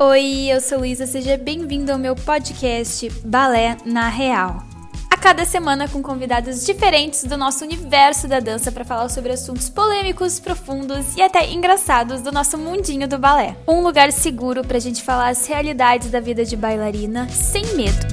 Oi, eu sou Luísa, seja bem-vindo ao meu podcast Balé na Real. A cada semana com convidados diferentes do nosso universo da dança para falar sobre assuntos polêmicos, profundos e até engraçados do nosso mundinho do balé. Um lugar seguro para a gente falar as realidades da vida de bailarina sem medo.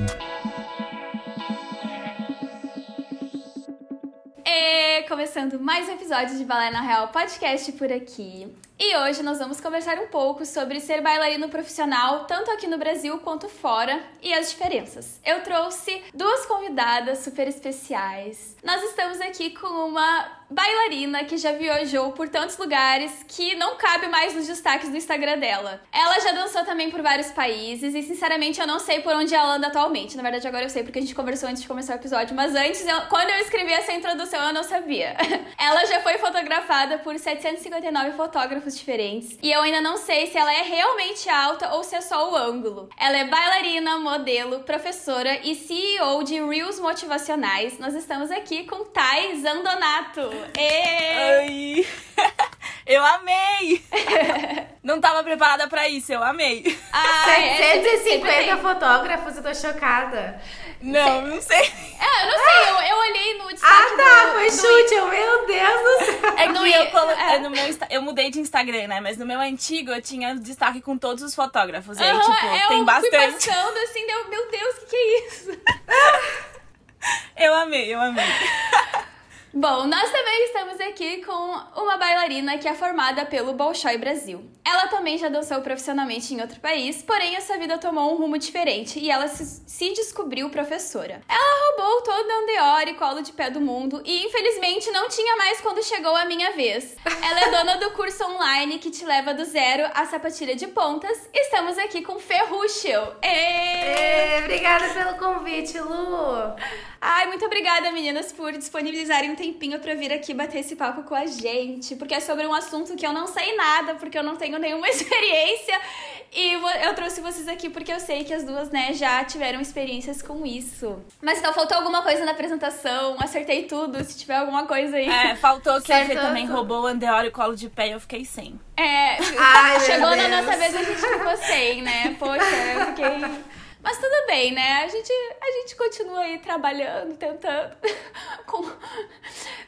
E começando mais um episódio de Balé na Real podcast por aqui. E hoje nós vamos conversar um pouco sobre ser bailarino profissional, tanto aqui no Brasil quanto fora, e as diferenças. Eu trouxe duas convidadas super especiais. Nós estamos aqui com uma bailarina que já viajou por tantos lugares que não cabe mais nos destaques do Instagram dela. Ela já dançou também por vários países e, sinceramente, eu não sei por onde ela anda atualmente. Na verdade, agora eu sei porque a gente conversou antes de começar o episódio, mas antes, eu, quando eu escrevi essa introdução, eu não sabia. ela já foi fotografada por 759 fotógrafos diferentes e eu ainda não sei se ela é realmente alta ou se é só o ângulo. Ela é bailarina, modelo, professora e CEO de Reels Motivacionais. Nós estamos aqui com Thay Zandonato. E... Oi! Eu amei! Não tava preparada pra isso, eu amei. Ah, 750 é, fotógrafos, eu tô chocada. Não, não sei. É, eu não sei, eu, eu olhei no destaque Ah, tá, do, foi do- chute, eu, meu Deus do céu. É que Não, eu, colo... é. é, no meu Insta- eu mudei de Instagram, né? Mas no meu antigo eu tinha destaque com todos os fotógrafos. E aí, tipo, eu tem fui bastante. passando assim, deu, meu Deus, o que, que é isso? Eu amei, eu amei. Bom, nós também estamos aqui com uma bailarina que é formada pelo Bolshoi Brasil. Ela também já dançou profissionalmente em outro país, porém a sua vida tomou um rumo diferente e ela se, se descobriu professora. Ela roubou todo o Andeor e colo de pé do mundo e infelizmente não tinha mais quando chegou a minha vez. Ela é dona do curso online que te leva do zero à sapatilha de pontas. Estamos aqui com Ferruchel. Obrigada pelo convite, Lu. Ai, muito obrigada, meninas, por disponibilizarem um tempinho pra vir aqui bater esse papo com a gente, porque é sobre um assunto que eu não sei nada, porque eu não tenho nenhuma experiência. E eu trouxe vocês aqui porque eu sei que as duas, né, já tiveram experiências com isso. Mas então faltou alguma coisa na apresentação, acertei tudo, se tiver alguma coisa aí. É, faltou que a Fê também roubou o Andeor e o colo de pé e eu fiquei sem. É, Ai, chegou na nossa vez a gente ficou sem, né? Poxa, eu fiquei. Mas tudo bem, né? A gente, a gente continua aí trabalhando, tentando. Com...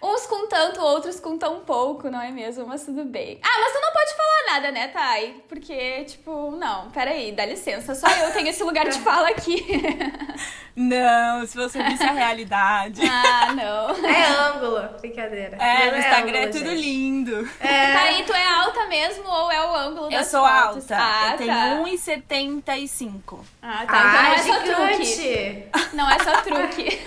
Uns com tanto, outros com tão pouco, não é mesmo? Mas tudo bem. Ah, mas tu não pode falar nada, né, Thay? Porque, tipo, não, peraí, dá licença. Só eu tenho esse lugar de fala aqui. Não, se você visse a realidade. ah, não. É ângulo, brincadeira. É, Não no Instagram é ângulo, tudo gente. lindo. É, Thay, tu é alta mesmo ou é o ângulo Eu das sou fotos? alta. Ah, eu tenho tá. 1,75. Ah, tá. Então não ah, é só truque. Não é só truque.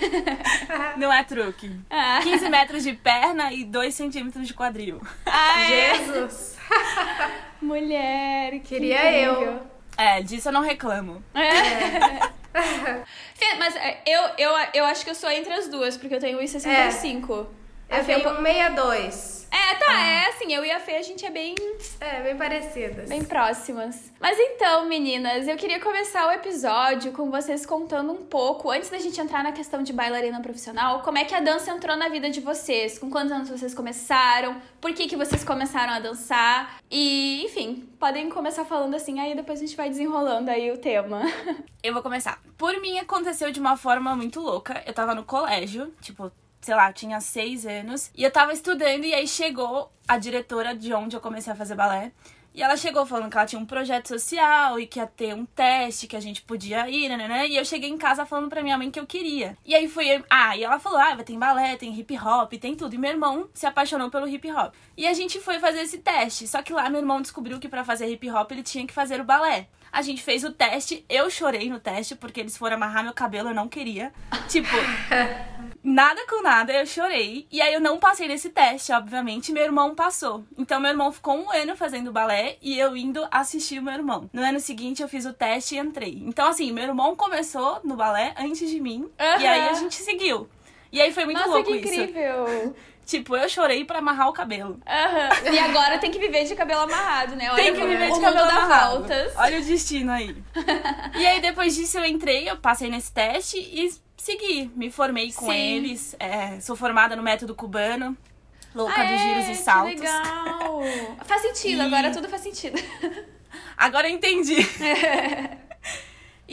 Não é truque. Ah. 15 metros de perna e 2 centímetros de quadril. Ah, é? Jesus. Mulher, que Queria incrível. eu. É, disso eu não reclamo. É. Fê, mas é, eu, eu, eu acho que eu sou entre as duas, porque eu tenho 1,65. A Eu Fê é um tenho pouco- 62. É, tá, é assim, eu e a Fê, a gente é bem, É, bem parecidas. bem próximas. Mas então, meninas, eu queria começar o episódio com vocês contando um pouco, antes da gente entrar na questão de bailarina profissional, como é que a dança entrou na vida de vocês, com quantos anos vocês começaram, por que que vocês começaram a dançar, e, enfim, podem começar falando assim, aí depois a gente vai desenrolando aí o tema. Eu vou começar. Por mim, aconteceu de uma forma muito louca. Eu tava no colégio, tipo, sei lá, tinha seis anos. E eu tava estudando e aí chegou a diretora de onde eu comecei a fazer balé. E ela chegou falando que ela tinha um projeto social e que ia ter um teste que a gente podia ir, né, né, né? E eu cheguei em casa falando pra minha mãe que eu queria. E aí foi. Ah, e ela falou: ah, ter balé, tem hip hop, tem tudo. E meu irmão se apaixonou pelo hip hop. E a gente foi fazer esse teste. Só que lá meu irmão descobriu que pra fazer hip hop ele tinha que fazer o balé. A gente fez o teste, eu chorei no teste porque eles foram amarrar meu cabelo, eu não queria. Tipo, nada com nada, eu chorei. E aí eu não passei nesse teste, obviamente, meu irmão passou. Então meu irmão ficou um ano fazendo balé e eu indo assistir o meu irmão. No ano seguinte eu fiz o teste e entrei. Então, assim, meu irmão começou no balé antes de mim. E aí a gente seguiu. E aí foi muito Nossa, louco que isso. Tipo, eu chorei pra amarrar o cabelo. Aham. E agora tem que viver de cabelo amarrado, né? Olha Tem que viver de cabelo amarrado. voltas. Olha o destino aí. e aí, depois disso, eu entrei, eu passei nesse teste e segui. Me formei com Sim. eles. é, sou formada no método cubano. Louca Ah, dos é? giros e Que saltos. legal! faz sentido, E- agora tudo faz sentido. Agora eu entendi.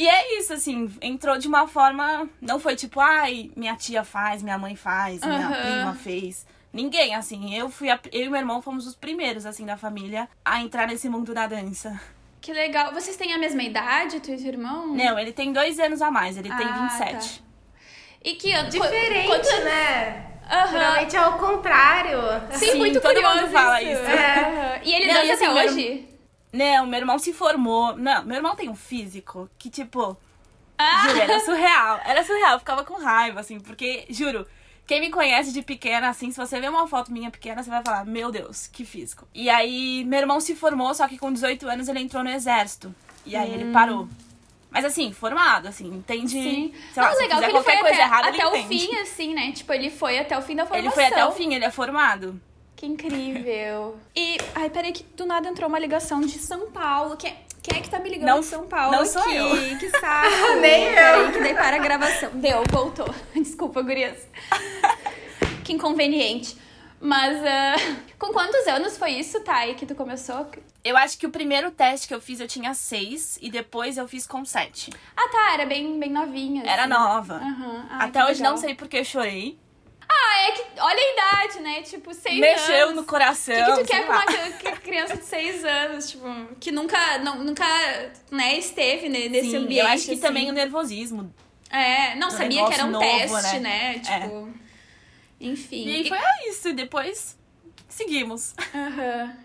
e é isso, assim, entrou de uma forma. Não foi tipo, ai, minha tia faz, minha mãe faz, minha Aham. prima fez. Ninguém, assim, eu fui a- eu e meu irmão fomos os primeiros, assim, da família a entrar nesse mundo da dança. Que legal. Vocês têm a mesma idade, tu e teu irmão? Não, ele tem dois anos a mais, ele tem Ah, 27. E que ano? Diferente, Quanto- né? Aham. Geralmente é o contrário. Sim, Sim, muito todo curioso mundo fala isso. isso. Aham. E ele Não, dança e assim, até hoje? Não, meu irmão se formou. Não, meu irmão tem um físico que, tipo, Ah! Juro, era surreal. Era surreal, eu ficava com raiva, assim, porque, juro, quem me conhece de pequena, assim, se você ver uma foto minha pequena, você vai falar, meu Deus, que físico. E aí, meu irmão se formou, só que com 18 anos ele entrou no exército. E aí ele parou. Mas assim, formado, assim, entende. Sim. Sei lá, Não, legal que ele foi até, errada, até ele o entende. fim, assim, né? Tipo, ele foi até o fim da formação. Ele foi até o fim, ele é formado. Que incrível. E, ai, peraí que do nada entrou uma ligação de São Paulo. Quem, quem é que tá me ligando Não- de São Paulo não sou aqui? eu. Que saco. Nem eu. Peraí que daí para a gravação. Deu, voltou. Desculpa, gurias. que inconveniente. Mas, ah, com quantos anos foi isso, Thay, que tu começou? Eu acho que o primeiro teste que eu fiz eu tinha seis e depois eu fiz com sete. Ah, tá, era bem, bem novinha. Era assim. nova. Aham. Ai, Até hoje legal. não sei porque eu chorei. Ah, é que. Olha a idade, né? Tipo, seis Mexeu anos. no coração. O que, que tu quer com uma cri- criança de seis anos, tipo, que nunca, não, nunca, né, esteve ne- nesse Sim, ambiente, eu acho que assim. também o nervosismo. É, não sabia que era um novo, teste, né? né? Tipo, enfim. E aí foi isso, e depois seguimos. Aham.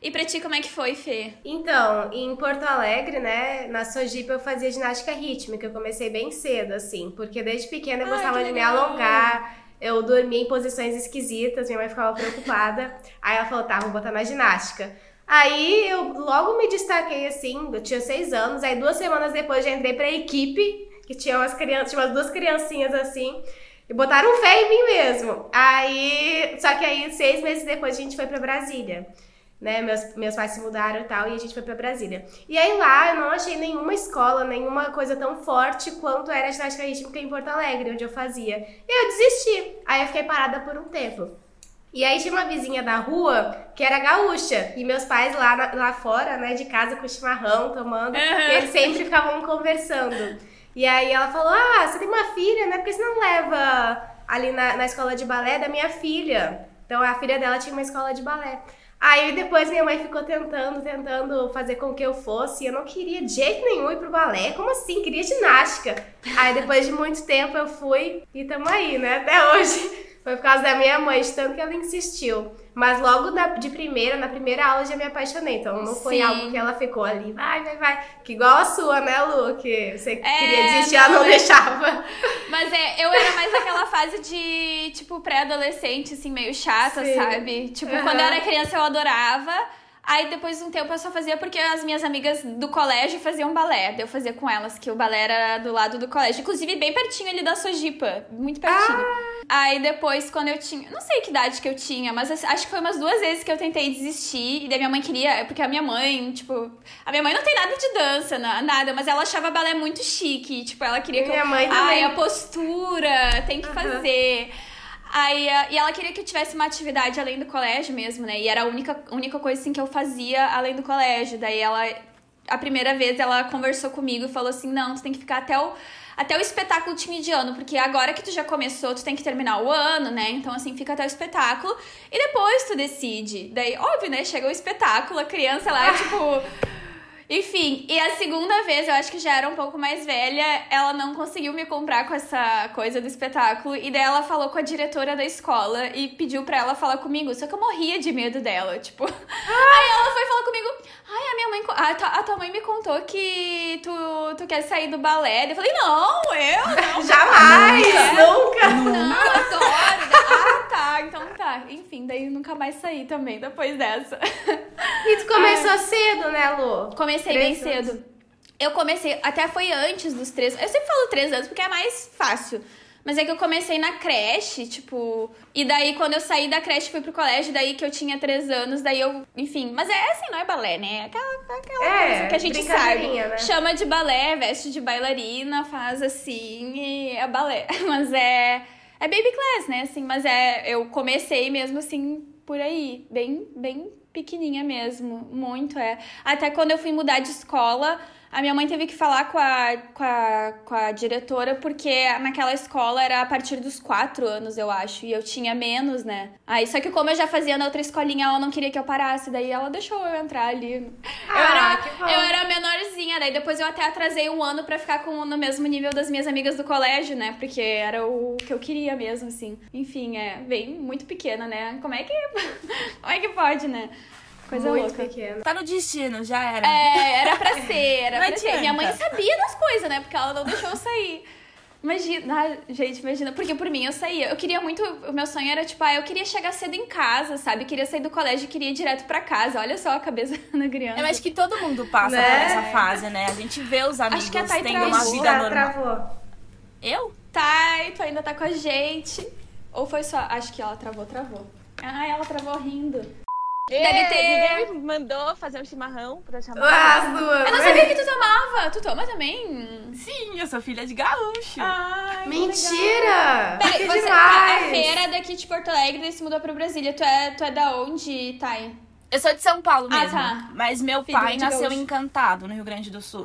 E pra ti, como é que foi, Fê? Então, em Porto Alegre, né, na Sojipa eu fazia ginástica rítmica. Eu comecei bem cedo, assim, porque desde pequena eu Ai, gostava de me alongar. Eu dormia em posições esquisitas, minha mãe ficava preocupada. Aí ela falou, tá, vou botar na ginástica. Aí eu logo me destaquei assim, eu tinha seis anos, aí duas semanas depois já entrei pra equipe, que tinha umas crianças, tinha umas duas criancinhas assim, e botaram fé em mim mesmo. Aí, só que aí seis meses depois a gente foi pra Brasília né? Meus, meus pais se mudaram e tal, e a gente foi pra Brasília. E aí lá eu não achei nenhuma escola, nenhuma coisa tão forte quanto era a ginástica rítmica em Porto Alegre, onde eu fazia. E eu desisti. Aí eu fiquei parada por um tempo. E aí tinha uma vizinha da rua que era gaúcha. E meus pais lá, na- lá fora, né, de casa com chimarrão, tomando. Uhum. E eles sempre ficavam conversando. E aí ela falou: Ah, você tem uma filha, né? Por que você não leva ali na, na escola de balé da minha filha? Então a filha dela tinha uma escola de balé. Aí depois minha mãe ficou tentando, tentando fazer com que eu fosse. Eu não queria de jeito nenhum ir pro balé. Como assim? Queria ginástica. Aí depois de muito tempo eu fui e tamo aí, né? Até hoje. Foi por causa da minha mãe, de tanto que ela insistiu. Mas logo na- de primeira, na primeira aula, já me apaixonei. Então não foi Sim. algo que ela ficou ali, vai, vai, vai. Que igual a sua, né, Lu? Que você queria desistir, não, ela não é- deixava. Mas é, eu era mais aquela fase de, tipo, pré-adolescente, assim, meio chata, Sim. sabe? Tipo, Aham. quando eu era criança eu adorava. Aí depois de um tempo eu só fazia porque as minhas amigas do colégio faziam balé. Daí eu fazia com elas, que o balé era do lado do colégio. Inclusive, bem pertinho ali da Sojipa. Muito pertinho. Aí depois, quando eu tinha. Não sei que idade que eu tinha, mas acho que foi umas duas vezes que eu tentei desistir. E daí minha mãe queria. Porque a minha mãe, tipo. A minha mãe não tem nada de dança, na- nada, mas ela achava balé muito chique. Tipo, ela queria que Minha eu. mãe Ai, também. a postura, tem que fazer. Aí, ah, e ela queria que eu tivesse uma atividade além do colégio mesmo, né? E era a única, única coisa assim que eu fazia além do colégio. Daí ela, a primeira vez, ela conversou comigo e falou assim: não, tu tem que ficar até o. Até o espetáculo te de ano, porque agora que tu já começou, tu tem que terminar o ano, né? Então, assim, fica até o espetáculo e depois tu decide. Daí, óbvio, né? Chega o espetáculo, a criança lá, tipo. Enfim, e a segunda vez, eu acho que já era um pouco mais velha, ela não conseguiu me comprar com essa coisa do espetáculo. E daí ela falou com a diretora da escola e pediu pra ela falar comigo. Só que eu morria de medo dela, tipo. Aí ela foi falar comigo. Ai, a minha mãe. A, tua- a tua mãe me contou que tu, tu quer sair do balé. Eu falei, não, eu não. Jamais! Nunca! Não, eu adoro. Ah, tá, então tá. Enfim, daí nunca mais saí também depois dessa. E tu começou cedo, né, Lu? Comecei Três bem cedo. Eu comecei, até foi antes dos três. Eu sempre falo três anos porque é mais fácil. Mas é que eu comecei na creche, tipo. E daí, quando eu saí da creche fui pro colégio, daí que eu tinha três anos, daí eu. Enfim. Mas é assim, não é balé, né? Aquela, aquela É, coisa que a gente sabe. né? Chama de balé, veste de bailarina, faz assim e é balé. Mas é. É baby class, né? Assim, mas é. Eu comecei mesmo assim por aí. Bem, bem pequenininha mesmo, muito é. Até quando eu fui mudar de escola, a minha mãe teve que falar com a, com a, com a diretora, porque naquela escola era a partir dos quatro anos, eu acho, e eu tinha menos, né? Aí, só que como eu já fazia na outra escolinha, ela não queria que eu parasse, daí ela deixou eu entrar ali. Ah, eu, era, bom. eu era menorzinha, daí depois eu até atrasei um ano pra ficar com, no mesmo nível das minhas amigas do colégio, né? Porque era o que eu queria mesmo, assim. Enfim, é bem muito pequena, né? Como é que. Como é que pode, né? Coisa Muito louca. pequeno. Tá no destino, já era. É, era pra ser, era Não pra ser. Minha mãe adianta. sabia das coisas, né? Porque ela não deixou eu sair. Imagina, ai, gente, imagina, porque por mim eu saía. Eu queria muito, o meu sonho era tipo, ah, eu queria chegar cedo em casa, sabe? Queria sair do colégio e queria ir direto pra casa. Olha só a cabeça da criança. Eu acho que todo mundo passa Né? por essa fase, né? A gente vê os amigos que a Thay tendo travou. uma vida normal. Travou. Eu? Thay, tu ainda tá com a gente. Ou foi só. Acho que ela travou, travou. Ah, ela travou rindo. Deve ter- Ninguém me mandou fazer um chimarrão pra chamar. As duas. Eu não sabia que tu tomava. Tu toma também? Sim, eu sou filha de gaúcho. Ai. Mentira! Peraí, que você, demais! a feira é daqui de Porto Alegre e se mudou pra Brasília. Tu é, tu é da onde, Thay? Eu sou de São Paulo Ah, mesmo. tá. Mas meu Filha pai nasceu gaúcho. em Encantado, no Rio Grande do Sul.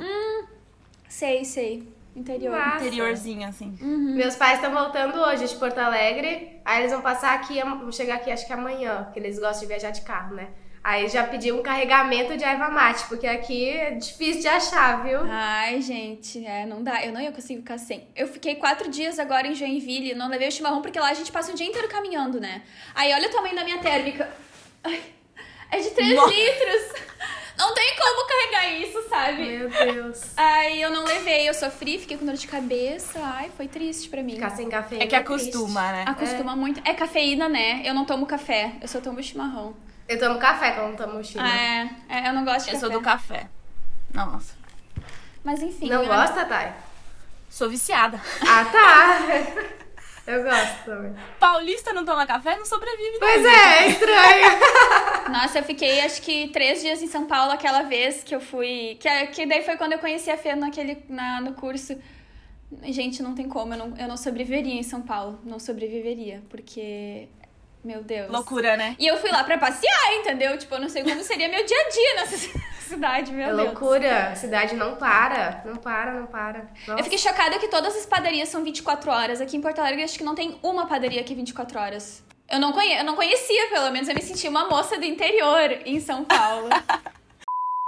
Sei, sei. Interior. Massa. Interiorzinho, assim. Meus pais estão voltando hoje de Porto Alegre. Aí eles vão passar aqui, vão chegar aqui acho que amanhã, porque eles gostam de viajar de carro, né? Aí já pedi um carregamento de erva mate, porque aqui é difícil de achar, viu? Ai, gente, é, não dá. Eu não ia conseguir ficar sem. Eu fiquei quatro dias agora em Joinville, não levei o chimarrão, porque lá a gente passa o dia inteiro caminhando, né? Aí olha o tamanho da minha térmica. Ai, é de 3 Nossa. litros. Não tem como carregar isso, sabe? Meu Deus. Aí eu não levei, eu sofri, fiquei com dor de cabeça. Ai, foi triste pra mim. Ficar sem café. É que acostuma, né? Acostuma muito. É cafeína, né? Eu não tomo café, eu só tomo chimarrão. Eu tomo café quando não tomo chile. É, é, eu não gosto de Eu café. sou do café. Nossa. Mas enfim. Não gosta, Thay? Sou viciada. Ah, tá. Eu gosto também. Paulista não toma café, não sobrevive. Pois não. é, é estranho. Nossa, eu fiquei acho que três dias em São Paulo aquela vez que eu fui. Que, que daí foi quando eu conheci a Fê naquele, na, no curso. Gente, não tem como, eu não, eu não sobreviveria em São Paulo. Não sobreviveria, porque. Meu Deus. Loucura, né? E eu fui lá pra passear, entendeu? Tipo, eu não sei como seria meu dia a dia nessa cidade, meu É Deus. loucura. A cidade não para. Não para, não para. Nossa. Eu fiquei chocada que todas as padarias são 24 horas. Aqui em Porto Alegre acho que não tem uma padaria que é 24 horas. Eu não, conhe... eu não conhecia, pelo menos. Eu me senti uma moça do interior em São Paulo.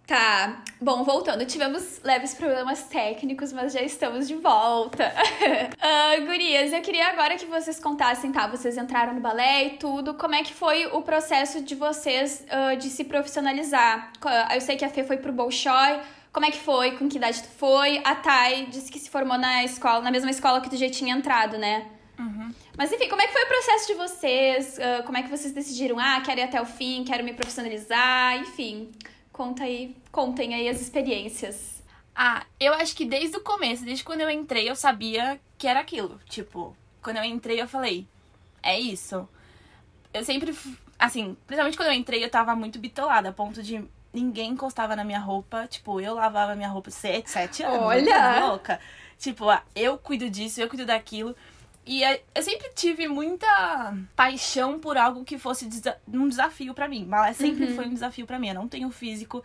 tá. Bom, voltando. Tivemos leves problemas técnicos, mas já estamos de volta. Ah, gurias, eu queria agora que vocês contassem, tá? Vocês entraram no balé e tudo. Como é que foi o processo de vocês ah, de se profissionalizar? Co- Eu sei que a Fê foi pro Bolshoi. Como é que foi? Com que idade tu foi? A Thay disse que se formou na escola, na mesma escola que tu já tinha entrado, né? Mas enfim, como é que foi o processo de vocês? Ah, como é que vocês decidiram? Ah, quero ir até o fim, quero me profissionalizar, enfim. Conta aí, contem aí as experiências. Ah, eu acho que desde o começo, desde quando eu entrei, eu sabia que era aquilo. Tipo, quando eu entrei, eu falei, é isso. Eu sempre, assim, principalmente quando eu entrei, eu tava muito bitolada, a ponto de ninguém encostava na minha roupa. Tipo, eu lavava minha roupa sete, sete anos. Olha! louca. Tipo, eu cuido disso, eu cuido daquilo. E eh, eu sempre tive muita paixão por algo que fosse desa- um desafio pra mim. Balé sempre foi um desafio pra mim. Eu não tenho físico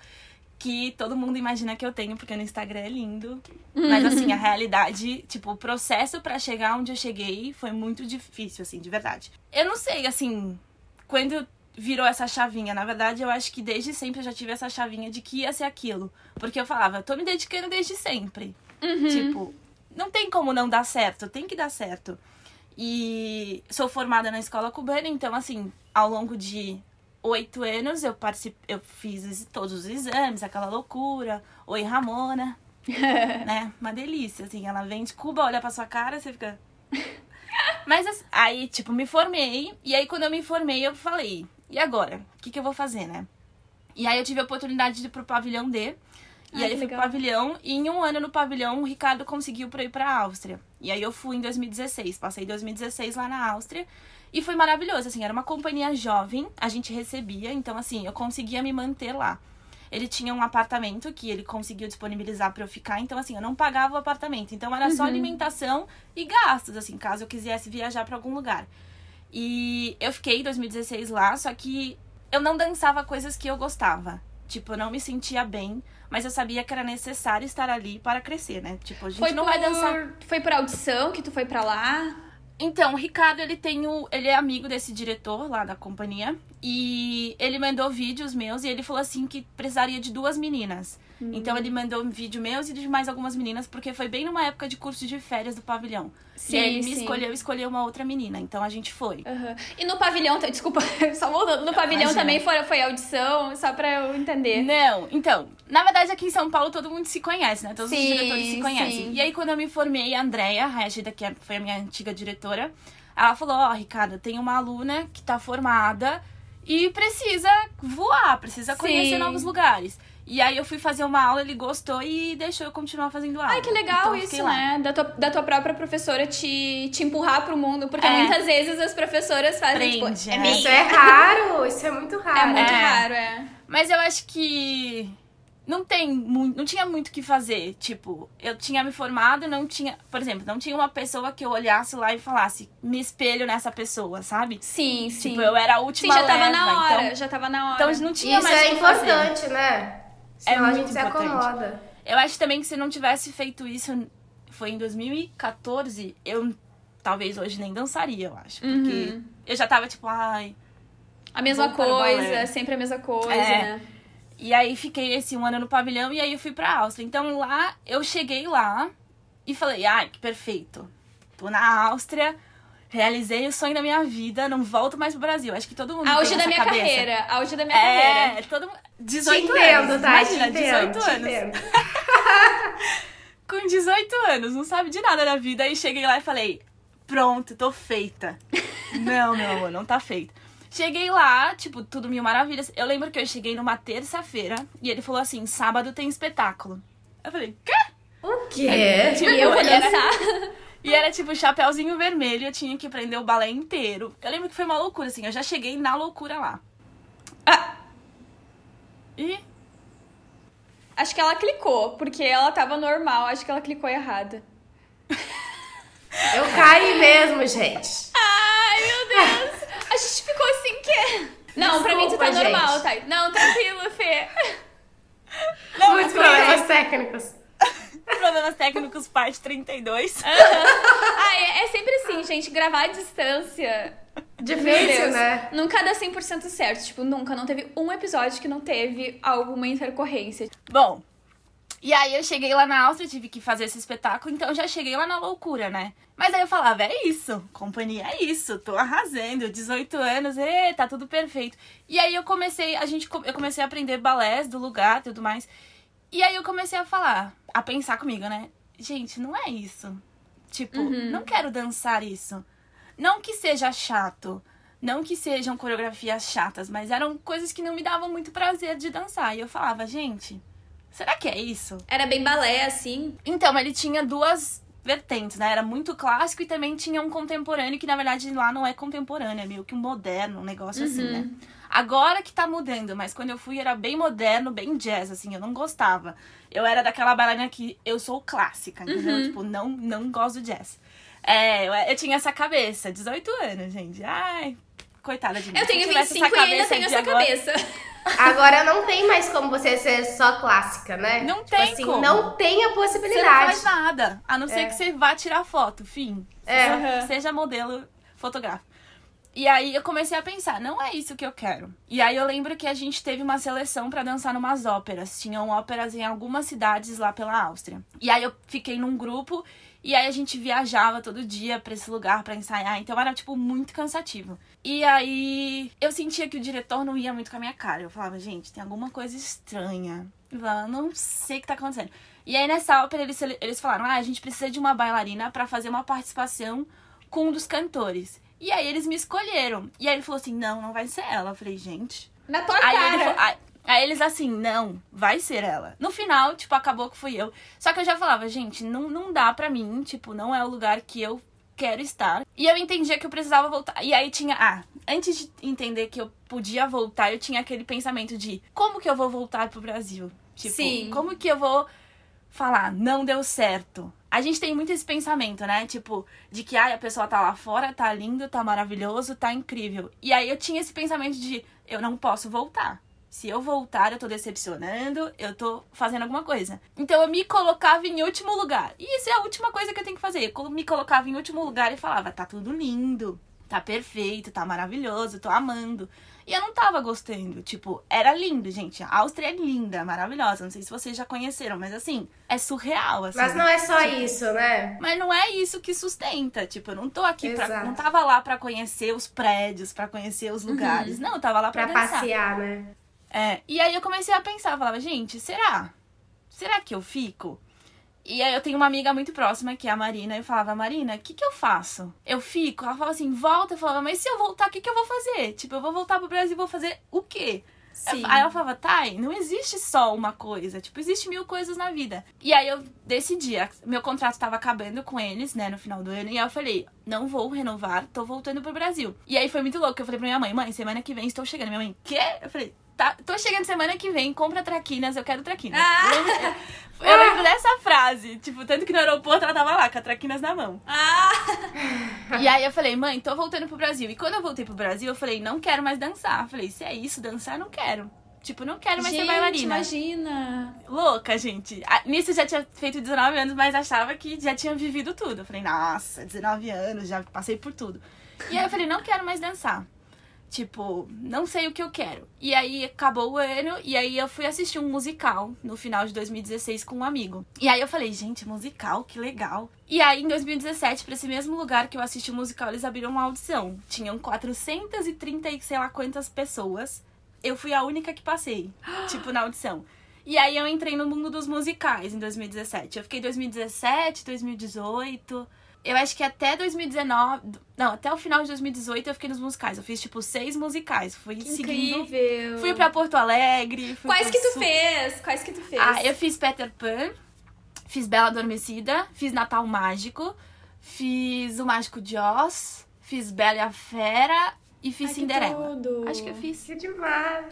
que todo mundo imagina que eu tenho, porque no Instagram é lindo. Mas assim, a realidade, tipo, o processo pra chegar onde eu cheguei foi muito difícil, assim, de verdade. Eu não sei, assim, quando virou essa chavinha, na verdade, eu acho que desde sempre eu já tive essa chavinha de que ia ser aquilo. Porque eu falava, eu tô me dedicando desde sempre. Tipo, não tem como não dar certo, tem que dar certo. E sou formada na escola cubana, então, assim, ao longo de oito anos eu particip... eu fiz todos os exames, aquela loucura. Oi, Ramona. né? Uma delícia, assim. Ela vem de Cuba, olha pra sua cara, você fica. Mas assim, aí, tipo, me formei. E aí, quando eu me formei, eu falei: e agora? O que, que eu vou fazer, né? E aí, eu tive a oportunidade de ir pro pavilhão D. E Ah, aí, eu fui pro pavilhão. E em um ano no pavilhão, o Ricardo conseguiu pra ir pra Áustria. E aí, eu fui em 2016. Passei 2016 lá na Áustria. E foi maravilhoso, assim. Era uma companhia jovem, a gente recebia. Então, assim, eu conseguia me manter lá. Ele tinha um apartamento que ele conseguiu disponibilizar pra eu ficar, então assim, eu não pagava o apartamento. Então era só alimentação e gastos, assim, caso eu quisesse viajar pra algum lugar. E eu fiquei em 2016 lá, só que eu não dançava coisas que eu gostava. Tipo, eu não me sentia bem, mas eu sabia que era necessário estar ali para crescer, né? Tipo, a gente Foi não por, vai dançar. foi por audição que tu foi pra lá? Então, o Ricardo, ele tem o. Ele é amigo desse diretor lá da companhia. E ele mandou vídeos meus e ele falou assim que precisaria de duas meninas. Hum. Então ele mandou um vídeo meus e de mais algumas meninas, porque foi bem numa época de curso de férias do pavilhão. e aí ele me sim. escolheu, escolheu uma outra menina. Então a gente foi. Aham. E no pavilhão, desculpa, só voltando, no pavilhão Imagina. também foi, foi audição, só pra eu entender. Não, então, na verdade aqui em São Paulo todo mundo se conhece, né? Todos Sim, os diretores se conhecem. sim. E aí quando eu me formei, a Andrea Régida, que é- foi a minha antiga diretora, ela falou: Ó, Ricardo, tem uma aluna que tá formada e precisa voar, precisa conhecer Sim. novos lugares. E aí eu fui fazer uma aula, ele gostou e deixou eu continuar fazendo aula. Ai, que legal Então, eu isso, lá. né? Da tua, da tua própria professora te, te empurrar pro mundo, porque É. muitas vezes as professoras fazem, Prende, tipo, é meio... Isso é raro, isso é muito raro. É muito É. raro, é. Mas eu acho que não tem muito, não tinha muito o que fazer. Tipo, eu tinha me formado, não tinha, por exemplo, não tinha uma pessoa que eu olhasse lá e falasse, me espelho nessa pessoa, sabe? Sim, sim. Tipo, eu era a Sim, última já tava leva, na hora, então, já tava na hora. então não tinha Isso mais é que fazer. importante, né? Senão a muito gente se importante. acomoda. Eu acho também que se não tivesse feito isso, foi em 2014, eu talvez hoje nem dançaria, eu acho, porque Uhum. eu já tava tipo, ai, A mesma coisa, sempre a mesma coisa, É. né? E aí fiquei esse um ano no pavilhão e aí eu fui pra Áustria. Então lá, eu cheguei lá e falei, ai, que perfeito. Tô na Áustria, realizei o sonho da minha vida, não volto mais pro Brasil. Acho que todo mundo Auge da minha cabeça. carreira, auge da minha carreira. É, todo mundo... Te 18 entendo, anos, tá? imagina, te entendo, 18 te anos. entendo. Com 18 anos, não sabe de nada da vida. Aí cheguei lá e falei, pronto, tô feita. não, meu amor, não tá feita. Cheguei lá, tipo, tudo mil maravilhas. Eu lembro que eu cheguei numa terça-feira e ele falou assim: sábado tem espetáculo. Eu falei, quê? O quê? Tipo, E eu vou dançar. E era tipo chapéuzinho vermelho, eu tinha que aprender o balé inteiro. Eu lembro que foi uma loucura, assim, eu já cheguei na loucura lá. Ah! E Acho que ela clicou, porque ela tava normal, acho que ela clicou errado. Eu caí mesmo, gente. Ai, meu Deus! A gente ficou assim que. Não, pra mim tu tá Desculpa, normal, gente. tá? Não, tranquilo, Fê. Não, Muitos problemas técnicos. problemas técnicos, parte 32. Ai, é, é sempre assim, gente. Gravar à distância. Difícil, Deus. né? Nunca dá 100% certo. Tipo, nunca. Não teve um episódio que não teve alguma intercorrência. Bom, e aí eu cheguei lá na Áustria, tive que fazer esse espetáculo, então eu já cheguei lá na loucura, né? Mas aí eu falava, é isso, companhia, é isso, tô arrasando, 18 anos, e tá tudo perfeito. E aí eu comecei, a gente, eu comecei a aprender balés do lugar e tudo mais. E aí eu comecei a falar, a pensar comigo, né? Gente, não é isso. Tipo, não quero dançar isso. Não que seja chato, não que sejam coreografias chatas, mas eram coisas que não me davam muito prazer de dançar. E eu falava, gente, será que é isso? Era bem balé, assim. Então, ele tinha duas vertentes, né? Era muito clássico e também tinha um contemporâneo, que na verdade lá não é contemporâneo, é meio que um moderno, um negócio assim, né? Agora que tá mudando, mas quando eu fui era bem moderno, bem jazz, assim, eu não gostava. Eu era daquela bailarina que eu sou clássica, entendeu? Tipo, não, não gosto de jazz. É, eu, eu tinha essa cabeça, 18 anos, gente. Ai, coitada de mim. Eu tenho tivesse 25 e ainda tenho essa agora- cabeça. Agora não tem mais como você ser só clássica, né? Não Tipo tem assim, como. não tem a Você não possibilidade. faz nada, a não ser É. que você vá tirar foto, fim. É. Seja, seja modelo fotográfico. E aí eu comecei a pensar, não é isso que eu quero. E aí eu lembro que a gente teve uma seleção pra dançar numas óperas. Tinham óperas em algumas cidades lá pela Áustria. E aí eu fiquei num grupo e aí a gente viajava todo dia pra esse lugar pra ensaiar. Então era tipo muito cansativo. E aí eu sentia que o diretor não ia muito com a minha cara. Eu falava, gente, tem alguma coisa estranha. Eu falava, não sei o que tá acontecendo. E aí nessa ópera eles, eles falaram, ah, a gente precisa de uma bailarina pra fazer uma participação com um dos cantores. E aí eles me escolheram. E aí ele falou assim, não, não vai ser ela. Eu falei, gente. Na tua Aí, cara. ele falou- aí eles assim, não, vai ser ela. No final, tipo, acabou que fui eu. Só que eu já falava, gente, não, não dá pra mim, tipo, não é o lugar que eu quero estar. E eu entendia que eu precisava voltar. E aí tinha, ah, antes de entender que eu podia voltar, eu tinha aquele pensamento de como que eu vou voltar pro Brasil? Tipo, Sim. como que eu vou falar, não deu certo? A gente tem muito esse pensamento, né? Tipo, de que ai, a pessoa tá lá fora, tá lindo, tá maravilhoso, tá incrível. E aí eu tinha esse pensamento de eu não posso voltar. Se eu voltar, eu tô decepcionando, eu tô fazendo alguma coisa. Então eu me colocava em último lugar. E isso é a última coisa que eu tenho que fazer. Eu me colocava em último lugar e falava: tá tudo lindo, tá perfeito, tá maravilhoso, tô amando. E eu não tava gostando. Tipo, era lindo, gente. A Áustria é linda, maravilhosa. Não sei se vocês já conheceram, mas assim, é surreal. Assim. Mas não é só Tipo, isso, né? Mas não é isso que sustenta. Tipo, eu não tô aqui pra. Exato. Não tava lá pra conhecer os prédios, pra conhecer os lugares. Não, eu tava lá pra, Pra dançar. passear, né? É, e aí eu comecei a pensar, eu falava, gente, será? Será que eu fico? E aí eu tenho uma amiga muito próxima, que é a Marina, e eu falava, Marina, o que que eu faço? Eu fico? Ela falava assim, volta. Eu falava, mas se eu voltar, o que que eu vou fazer? Tipo, eu vou voltar pro Brasil e vou fazer o quê? Sim. Aí ela falava, Thay, não existe só uma coisa. Tipo, existe mil coisas na vida. E aí eu decidi, meu contrato tava acabando com eles, né, no final do ano. E aí eu falei, não vou renovar, tô voltando pro Brasil. E aí foi muito louco. Eu falei pra minha mãe, mãe, semana que vem estou chegando. Minha mãe, quê? Eu falei, tá, tô chegando semana que vem, compra traquinas, eu quero traquinas. Ah! Eu lembro- lembro dessa frase. Tipo, tanto que no aeroporto ela tava lá, com a traquinas na mão. Ah! E aí eu falei, mãe, tô voltando pro Brasil. E quando eu voltei pro Brasil, eu falei, não quero mais dançar. Eu falei, se é isso, dançar, não quero. Tipo, não quero mais gente, ser bailarina. imagina. Louca, gente. Ah, Nisso eu já tinha feito 19 anos, mas achava que já tinha vivido tudo. Eu falei, nossa, 19 anos, já passei por tudo. E aí eu falei, não quero mais dançar. Tipo, não sei o que eu quero. E aí acabou o ano, e aí eu fui assistir um musical no final de 2016 com um amigo. E aí eu falei, gente, musical, que legal. E aí em 2017, pra esse mesmo lugar que eu assisti o musical, eles abriram uma audição. Tinham 430 e sei lá quantas pessoas. Eu fui a única que passei, tipo, na audição. E aí eu entrei no mundo dos musicais em 2017. Eu fiquei 2017, 2018. Eu acho que até 2019. Não, até o final de 2018 eu fiquei nos musicais. Eu fiz, tipo, seis musicais. Fui Que seguindo. incrível. Fui pra Porto Alegre. Quais que tu Sul- fez? Quais que tu fez? Ah, eu fiz Peter Pan. Fiz Bela Adormecida. Fiz Natal Mágico. Fiz O Mágico de Oz. Fiz Bela e a Fera. E fiz Ai, Cinderela. tudo. Acho que eu fiz. Que demais.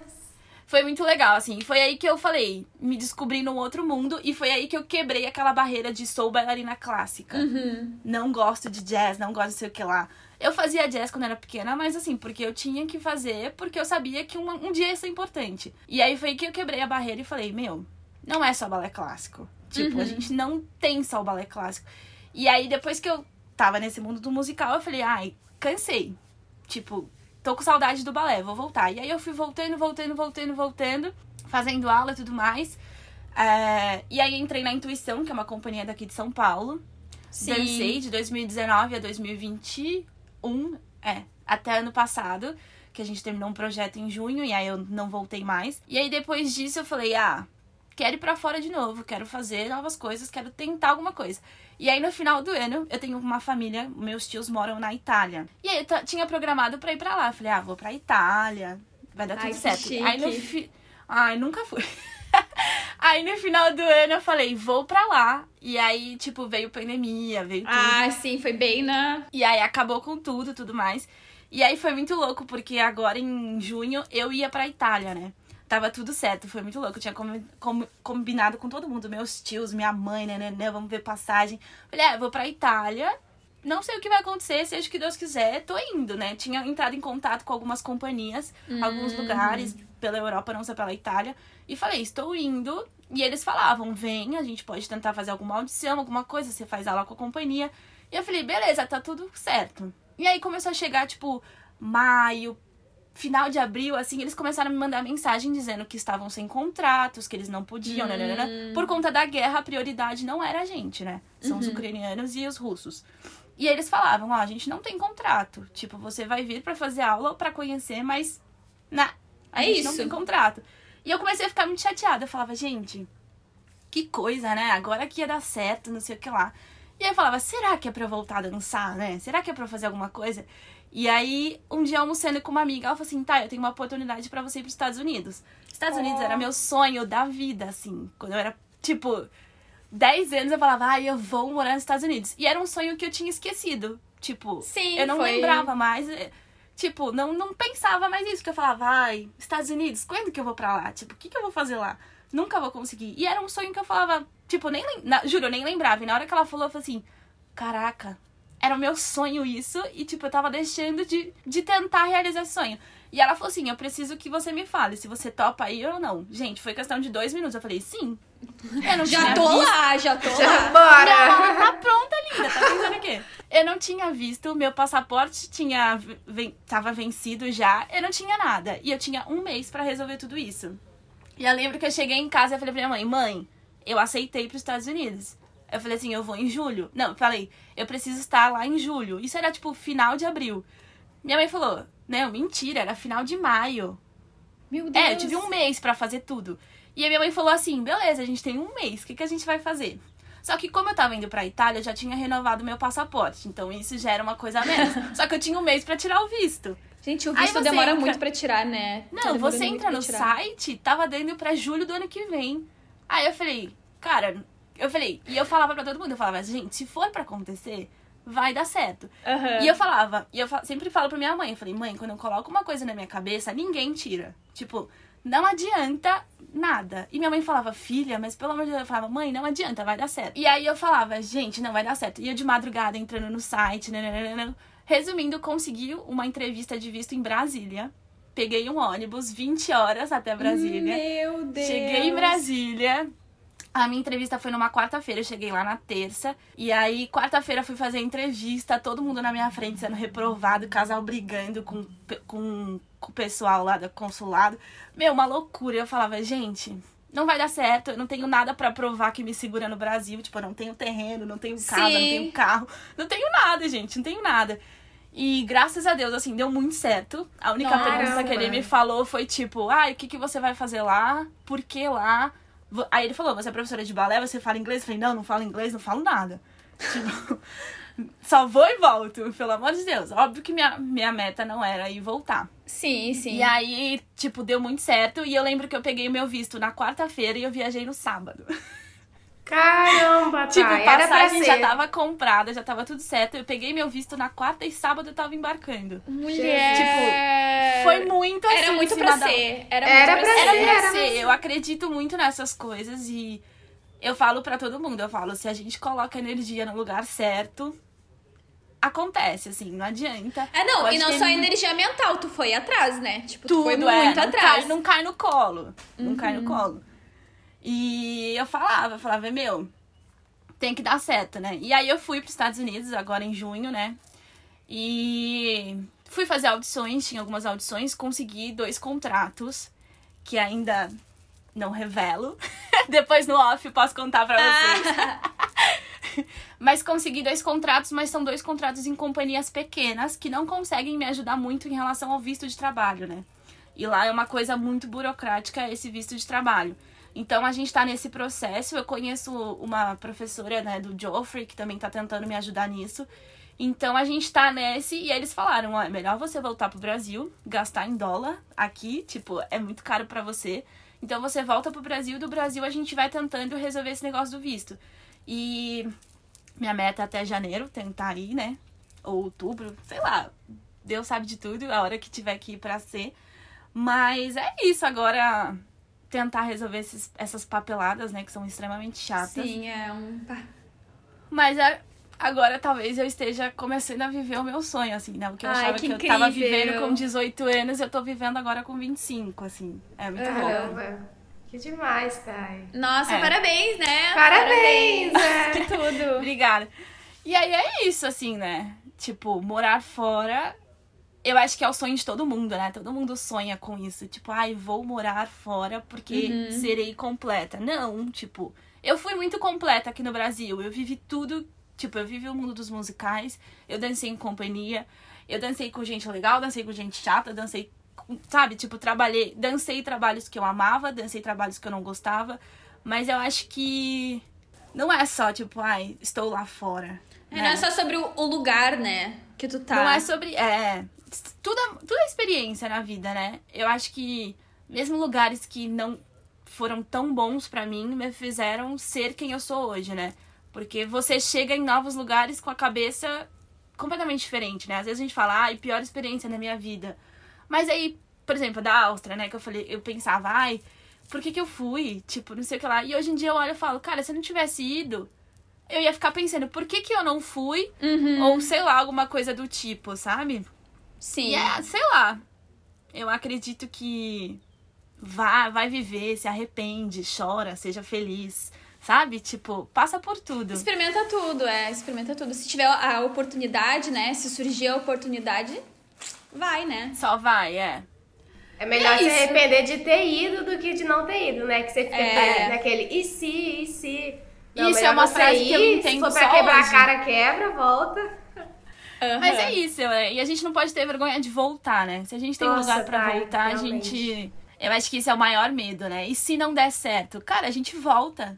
Foi muito legal, assim. Foi aí que eu falei, me descobri num outro mundo. E foi aí que eu quebrei aquela barreira de sou bailarina clássica. Uhum. Não gosto de jazz, não gosto de sei o que lá. Eu fazia jazz quando era pequena, mas assim, porque eu tinha que fazer, porque eu sabia que um, um dia ia ser importante. E aí foi aí que eu quebrei a barreira e falei, meu, não é só balé clássico. Tipo, a gente não tem só o balé clássico. E aí, depois que eu tava nesse mundo do musical, eu falei, ai, cansei. Tipo, tô com saudade do balé, vou voltar. E aí eu fui voltando, voltando, voltando, voltando, fazendo aula e tudo mais. É, e aí entrei na Intuição, que é uma companhia daqui de São Paulo. Sim. Dancei de 2019 a 2021, é, até ano passado, que a gente terminou um projeto em junho e aí eu não voltei mais. E aí depois disso eu falei, ah, quero ir pra fora de novo, quero fazer novas coisas, quero tentar alguma coisa. E aí no final do ano eu tenho uma família, meus tios moram na Itália. E aí eu tinha programado pra ir pra lá. Eu falei, ah, vou pra Itália, vai dar Ai, tudo que certo. chique. Aí no fi... Ai, nunca fui. aí no final do ano eu falei, vou pra lá. E aí, tipo, veio pandemia, veio tudo. Ah, sim, foi bem na. E aí acabou com tudo e tudo mais. E aí foi muito louco, porque agora em junho eu ia pra Itália, né? Tava tudo certo, foi muito louco. Eu tinha com- com- combinado com todo mundo, meus tios, minha mãe, né, né, né, vamos ver passagem. Falei, eu vou pra Itália. Não sei o que vai acontecer, seja o que Deus quiser, tô indo, né? Tinha entrado em contato com algumas companhias, alguns lugares pela Europa, não só pela Itália. E falei, estou indo. E eles falavam, vem, a gente pode tentar fazer alguma audição, alguma coisa, você faz aula com a companhia. E eu falei, beleza, tá tudo certo. E aí começou a chegar, tipo, maio, final de abril, assim, eles começaram a me mandar mensagem dizendo que estavam sem contratos, que eles não podiam, né, né, né. Por conta da guerra, a prioridade não era a gente, né? São os ucranianos e os russos. E eles falavam, ó, a gente não tem contrato. Tipo, você vai vir pra fazer aula pra conhecer, mas na, a É gente não isso. tem contrato. E eu comecei a ficar muito chateada. Eu falava, gente, que coisa, né? Agora que ia dar certo, não sei o que lá. E aí eu falava, será que é pra eu voltar a dançar, né? Será que é pra eu fazer alguma coisa? E aí, um dia almoçando com uma amiga, ela falou assim, tá, eu tenho uma oportunidade pra você ir pros Estados Unidos. Estados Unidos era meu sonho da vida, assim. Quando eu era, tipo, 10 anos, eu falava, ai, eu vou morar nos Estados Unidos. E era um sonho que eu tinha esquecido. Tipo, Sim, eu não foi- lembrava mais. eh, Tipo, não, não pensava mais isso. Que eu falava, ai, Estados Unidos, quando que eu vou pra lá? Tipo, o que, que eu vou fazer lá? nunca vou conseguir. E era um sonho que eu falava, tipo, nem na- juro, eu nem lembrava. E na hora que ela falou, eu falei assim, caraca, era o meu sonho isso. E, tipo, eu tava deixando de, de tentar realizar esse sonho. E ela falou assim, eu preciso que você me fale se você topa ir ou não. Gente, foi questão de dois minutos. Eu falei, sim. Eu não Já tinha tô visto- lá, já tô Já lá. bora! ela tá pronta, linda. Tá pensando o quê? Eu não tinha visto, meu passaporte tinha ven- tava vencido já, eu não tinha nada. E eu tinha um mês pra resolver tudo isso. E eu lembro que eu cheguei em casa e falei pra minha mãe, mãe, eu aceitei pros Estados Unidos. Eu falei assim, eu vou em julho. Não, falei, eu preciso estar lá em julho. Isso era tipo final de abril. Minha mãe falou, não, mentira, era final de maio. Meu Deus. É, eu tive um mês pra fazer tudo. E a minha mãe falou assim: beleza, a gente tem um mês, o que, que a gente vai fazer? Só que como eu tava indo pra Itália, eu já tinha renovado meu passaporte. Então isso já era uma coisa a menos. Só que eu tinha um mês pra tirar o visto. Gente, o visto demora entra- muito pra tirar, né? Não, você entra no site, tava dando pra julho do ano que vem. Aí eu falei, cara, eu falei, e eu falava pra todo mundo, eu falava, gente, se for pra acontecer, vai dar certo. Aham. E eu falava, e eu sempre falo pra minha mãe, eu falei, mãe, quando eu coloco uma coisa na minha cabeça, ninguém tira. Tipo, não adianta nada. E minha mãe falava, filha, mas pelo amor de Deus, eu falava, mãe, não adianta, vai dar certo. E aí eu falava, gente, não vai dar certo. E eu de madrugada entrando no site, nananana. Resumindo, consegui uma entrevista de visto em Brasília. Peguei um ônibus, 20 horas até Brasília. Meu Deus. Cheguei em Brasília. A minha entrevista foi numa quarta-feira, eu cheguei lá na terça. E aí, quarta-feira, fui fazer a entrevista, todo mundo na minha frente sendo reprovado, casal brigando com, com, com o pessoal lá do consulado. Meu, uma loucura. Eu falava, gente, não vai dar certo, eu não tenho nada pra provar que me segura no Brasil. Tipo, eu não tenho terreno, não tenho casa, não Sim. tenho carro, não tenho nada, gente, não tenho nada. E graças a Deus, assim, deu muito certo. A única Nossa. pergunta que ele me falou foi tipo, ah, o que, que você vai fazer lá? Por que lá? Aí ele falou, você é professora de balé, você fala inglês? Eu falei, não, não falo inglês, não falo nada. Tipo, só vou e volto, pelo amor de Deus. Óbvio que minha, minha meta não era ir voltar. Sim, sim. E aí, tipo, deu muito certo. E eu lembro que eu peguei o meu visto na quarta-feira e eu viajei no sábado. Caramba, tá. Tipo, era pra passagem ser. já tava comprada, já tava tudo certo. Eu peguei meu visto na quarta e sábado eu tava embarcando. Mulher. Tipo, Foi muito assim. Era muito pra da- ser. Era, Era muito pra pra Era ser. pra Era ser. pra ser. Eu acredito muito nessas coisas e eu falo pra todo mundo, eu falo, se a gente coloca energia no lugar certo, acontece, assim, não adianta. É, não, Pode e não ter só muito- energia mental, tu foi atrás, né? Tipo, tu tudo, foi é, muito não atrás. Cai, não cai no colo. Não cai Uhum. no colo. E eu falava, eu falava, meu, tem que dar certo, né? E aí eu fui pros Estados Unidos agora em junho, né? E fui fazer audições, tinha algumas audições, consegui dois contratos que ainda não revelo. Depois no off posso contar pra vocês. Mas consegui dois contratos, mas são dois contratos em companhias pequenas que não conseguem me ajudar muito em relação ao visto de trabalho, né? E lá é uma coisa muito burocrática esse visto de trabalho. Então a gente tá nesse processo. Eu conheço uma professora, né, do Joffrey, que também tá tentando me ajudar nisso. Então a gente tá nesse e eles falaram, ó, é melhor você voltar pro Brasil, gastar em dólar aqui, tipo, é muito caro pra você. Então você volta pro Brasil, do Brasil a gente vai tentando resolver esse negócio do visto. E minha meta é até janeiro tentar ir, né? Ou outubro, sei lá. Deus sabe de tudo, a hora que tiver que ir pra ser. Mas é isso, agora tentar resolver esses, essas papeladas, né, que são extremamente chatas. Sim, é um. Mas é- agora talvez eu esteja começando a viver o meu sonho, assim, né? O que eu Ai, achava que que, eu tava vivendo com 18 anos, eu tô vivendo agora com 25, assim. É muito Aham. bom. Caramba. Que demais, Thay. Nossa, É. parabéns, né? Parabéns! é. Que tudo. Obrigada. E aí é isso, assim, né? Tipo, morar fora, eu acho que é o sonho de todo mundo, né? Todo mundo sonha com isso. Tipo, ai, vou morar fora porque Uhum. serei completa. Não, tipo, eu fui muito completa aqui no Brasil. Eu vivi tudo. Tipo, eu vivi o mundo dos musicais, eu dancei em companhia, eu dancei com gente legal, dancei com gente chata, dancei, sabe? Tipo, trabalhei, dancei trabalhos que eu amava, dancei trabalhos que eu não gostava. Mas eu acho que não é só, tipo, ai, estou lá fora. É, né? não é só sobre o lugar, né? Que tu tá. Não é sobre. É. Tudo, é- tudo é experiência na vida, né? Eu acho que mesmo lugares que não foram tão bons pra mim me fizeram ser quem eu sou hoje, né? Porque você chega em novos lugares com a cabeça completamente diferente, né? Às vezes a gente fala, ai, pior experiência na minha vida. Mas aí, por exemplo, da Áustria, né? Que eu falei, eu pensava, ai, por que, que eu fui? Tipo, não sei o que lá. E hoje em dia eu olho e falo, cara, se eu não tivesse ido, eu ia ficar pensando, por que, que eu não fui? Uhum. Ou sei lá, alguma coisa do tipo, sabe? Sim. E é, sei lá. Eu acredito que vai, vai viver, se arrepende, chora, seja feliz. Sabe? Tipo, passa por tudo. Experimenta tudo, é, experimenta tudo. Se tiver a oportunidade, né? Se surgir a oportunidade, vai, né? Só vai, é. É melhor É se isso. arrepender de ter ido do que de não ter ido, né? Que você fica É. naquele e se, e se. Isso melhor é uma frase que eu ir, entendo Se for pra só quebrar hoje. a cara, quebra, volta. Mas Aham. é isso, é, e a gente não pode ter vergonha de voltar, né? Se a gente tem um Nossa, lugar pra Thay, voltar, a realmente. gente. Eu acho que isso é o maior medo, né? E se não der certo, cara, a gente volta.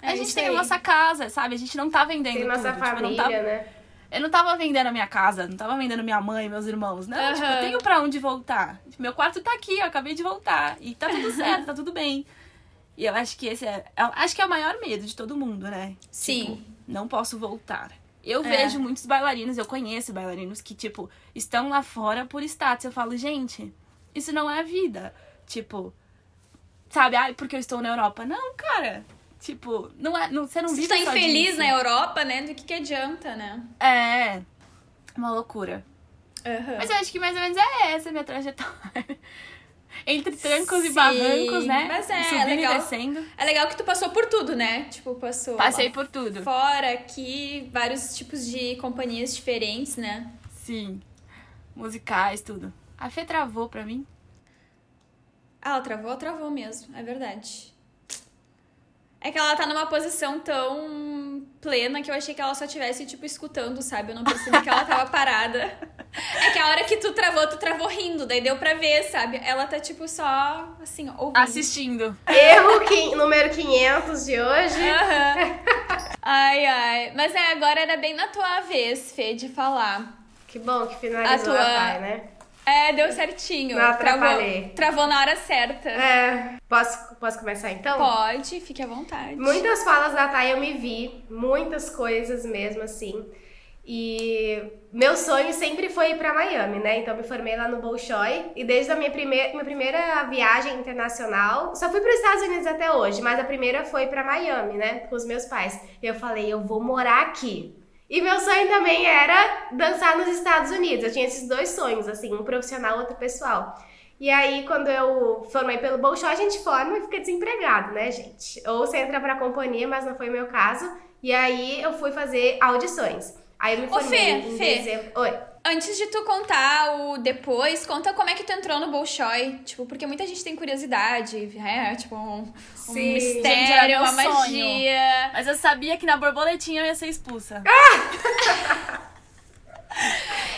É a gente tem a nossa casa, sabe? A gente não tá vendendo Tem nossa tudo. Tipo, eu não família, tava- né? Eu não tava vendendo a minha casa, não tava vendendo minha mãe, meus irmãos. Não, tipo, eu tenho pra onde voltar. Tipo, meu quarto tá aqui, eu acabei de voltar. E tá tudo certo, tá tudo bem. E eu acho que esse é. eu acho que é o maior medo de todo mundo, né? Sim. Tipo, não posso voltar. Eu É. vejo muitos bailarinos, eu conheço bailarinos que, tipo, estão lá fora por status. Eu falo, gente, isso não é vida. Tipo, sabe, ai, porque eu estou na Europa. Não, cara. Tipo, não é, não, você não vive tu tá só infeliz disso. na Europa, né? Do que que adianta, né? É. Uma loucura. Aham. Mas eu acho que mais ou menos é essa a minha trajetória. Entre trancos Sim, e barrancos, né? mas é, Subindo legal. e descendo. É legal que tu passou por tudo, né? Tipo, passou Passei por tudo. fora, aqui, vários tipos de companhias diferentes, né? Sim. Musicais, tudo. A Fê travou pra mim. Ah, ela travou, travou mesmo, é verdade. É que ela tá numa posição tão plena que eu achei que ela só tivesse, tipo, escutando, sabe? Eu não percebi que ela tava parada. É que a hora que tu travou, tu travou rindo, daí deu pra ver, sabe? Ela tá, tipo, só, assim, ouvindo. Assistindo. Erro quin- número 500 de hoje. Aham. Ai, ai. Mas é, agora era bem na tua vez, Fê, de falar. Que bom que finalizou A tua- a Thay, né? É, deu certinho. Não travou, atrapalhei. travou na hora certa. É. Posso, posso começar então? Pode, fique à vontade. Muitas falas da Thay eu me vi, muitas coisas mesmo assim. E meu sonho sempre foi ir pra Miami, né? Então me formei lá no Bolshoi e desde a minha primeira, minha primeira viagem internacional, só fui para os Estados Unidos até hoje, mas a primeira foi pra Miami, né, com os meus pais. E eu falei, eu vou morar aqui. E meu sonho também era dançar nos Estados Unidos. Eu tinha esses dois sonhos, assim, um profissional, outro pessoal. E aí, quando eu formei pelo Bolshoi, a gente forma e fica desempregado, né, gente? Ou você entra pra companhia, mas não foi o meu caso. E aí, eu fui fazer audições. Aí eu me Ô, formei Fê, em Fê. dezembro. Oi. Antes de tu contar o depois, conta como é que tu entrou no Bolshoi. Tipo, porque muita gente tem curiosidade, é, tipo, um, um Sim. Gente, mistério, uma sonho. magia. Mas eu sabia que na borboletinha eu ia ser expulsa.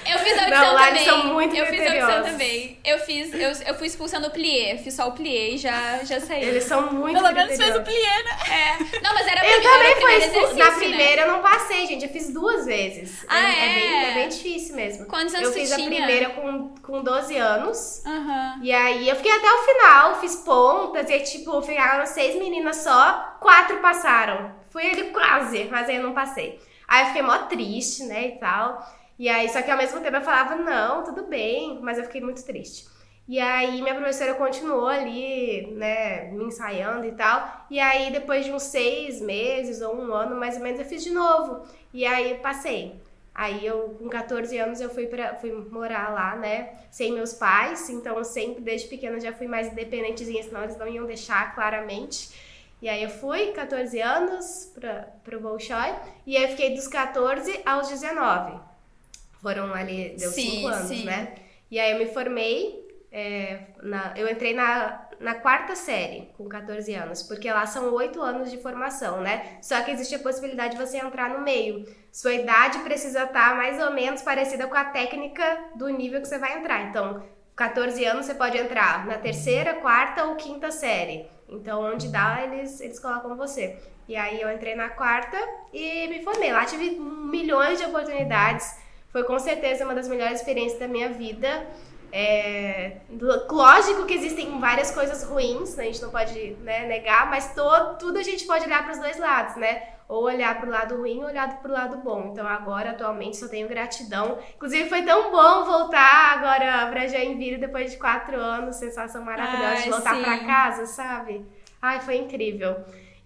Eu fiz audição Não, lá também. eles são muito eu fiz audição também. Eu fiz, eu, eu fui expulsa no plié, fiz só o plié e já, já saí. Eles são muito Pelo menos fez o plié, né? É. Não, mas era Eu primeiro- também fui expulsa. Na né? primeira eu não passei, gente. Eu fiz duas vezes. Ah, é, é? bem, é bem difícil mesmo. Quantos anos eu fiz a tinha? primeira com, com 12 anos. Aham. E aí eu fiquei até o final, fiz pontas, e aí, tipo, ficaram seis meninas só, quatro passaram. Fui ali quase, mas aí eu não passei. Aí eu fiquei mó triste, né, e tal. E aí, só que ao mesmo tempo eu falava, não, tudo bem, mas eu fiquei muito triste. E aí minha professora continuou ali, né, me ensaiando e tal. E aí depois de uns seis meses ou um ano, mais ou menos, eu fiz de novo. E aí passei. Aí eu, com 14 anos, eu fui, pra, fui morar lá, né? Sem meus pais. Então, eu sempre, desde pequena, já fui mais independentezinha, senão eles não iam deixar claramente. E aí eu fui, 14 anos, pra, pro Bolshoi. E aí eu fiquei dos 14 aos 19. Foram ali, deu Sim, 5 anos, sim. né? E aí eu me formei. é, na, eu entrei na, na quarta série com 14 anos, porque lá são 8 anos de formação, né? Só que existe a possibilidade de você entrar no meio. Sua idade precisa estar mais ou menos parecida com a técnica do nível que você vai entrar. Então, 14 anos você pode entrar na terceira, quarta ou quinta série. Então, onde dá, eles, eles colocam você. E aí eu entrei na quarta e me formei. Lá tive milhões de oportunidades. Foi com certeza uma das melhores experiências da minha vida. É, lógico que existem várias coisas ruins, né? a gente não pode né, negar, mas to, tudo a gente pode olhar para os dois lados, né? Ou olhar pro lado ruim ou olhar pro lado bom. Então agora, atualmente, só tenho gratidão. Inclusive, foi tão bom voltar agora pra Joinville depois de quatro anos. Sensação maravilhosa Ai, de voltar pra casa, sabe? Ai, foi incrível.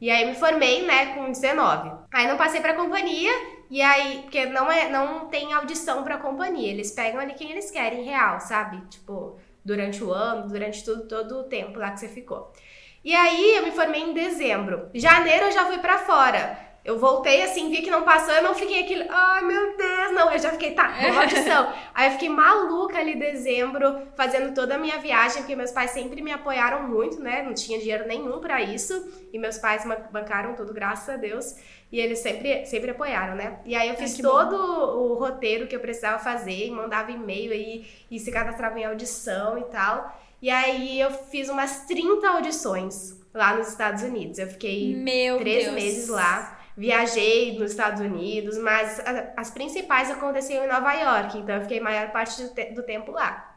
E aí me formei, né, com 19. Aí não passei pra companhia, e aí, porque não é, não tem audição pra companhia, eles pegam ali quem eles querem real, sabe? Tipo, durante o ano, durante tudo, todo o tempo lá que você ficou. E aí eu me formei em dezembro. Janeiro eu já fui pra fora. Eu voltei assim, vi que não passou, eu não fiquei aquele, ai meu Deus, não, eu já fiquei, tá, vamos audição. Aí eu fiquei maluca ali em dezembro, fazendo toda a minha viagem, porque meus pais sempre me apoiaram muito, né? Não tinha dinheiro nenhum pra isso, e meus pais bancaram tudo, graças a Deus. E eles sempre, sempre apoiaram, né? E aí eu fiz bom. todo o roteiro que eu precisava fazer, e mandava e-mail e, e se cadastrava em audição e tal. E aí eu fiz umas 30 audições lá nos Estados Unidos. Eu fiquei Meu três Deus. meses lá. Viajei nos Estados Unidos, mas as principais aconteciam em Nova York, então eu fiquei a maior parte do, te- do tempo lá.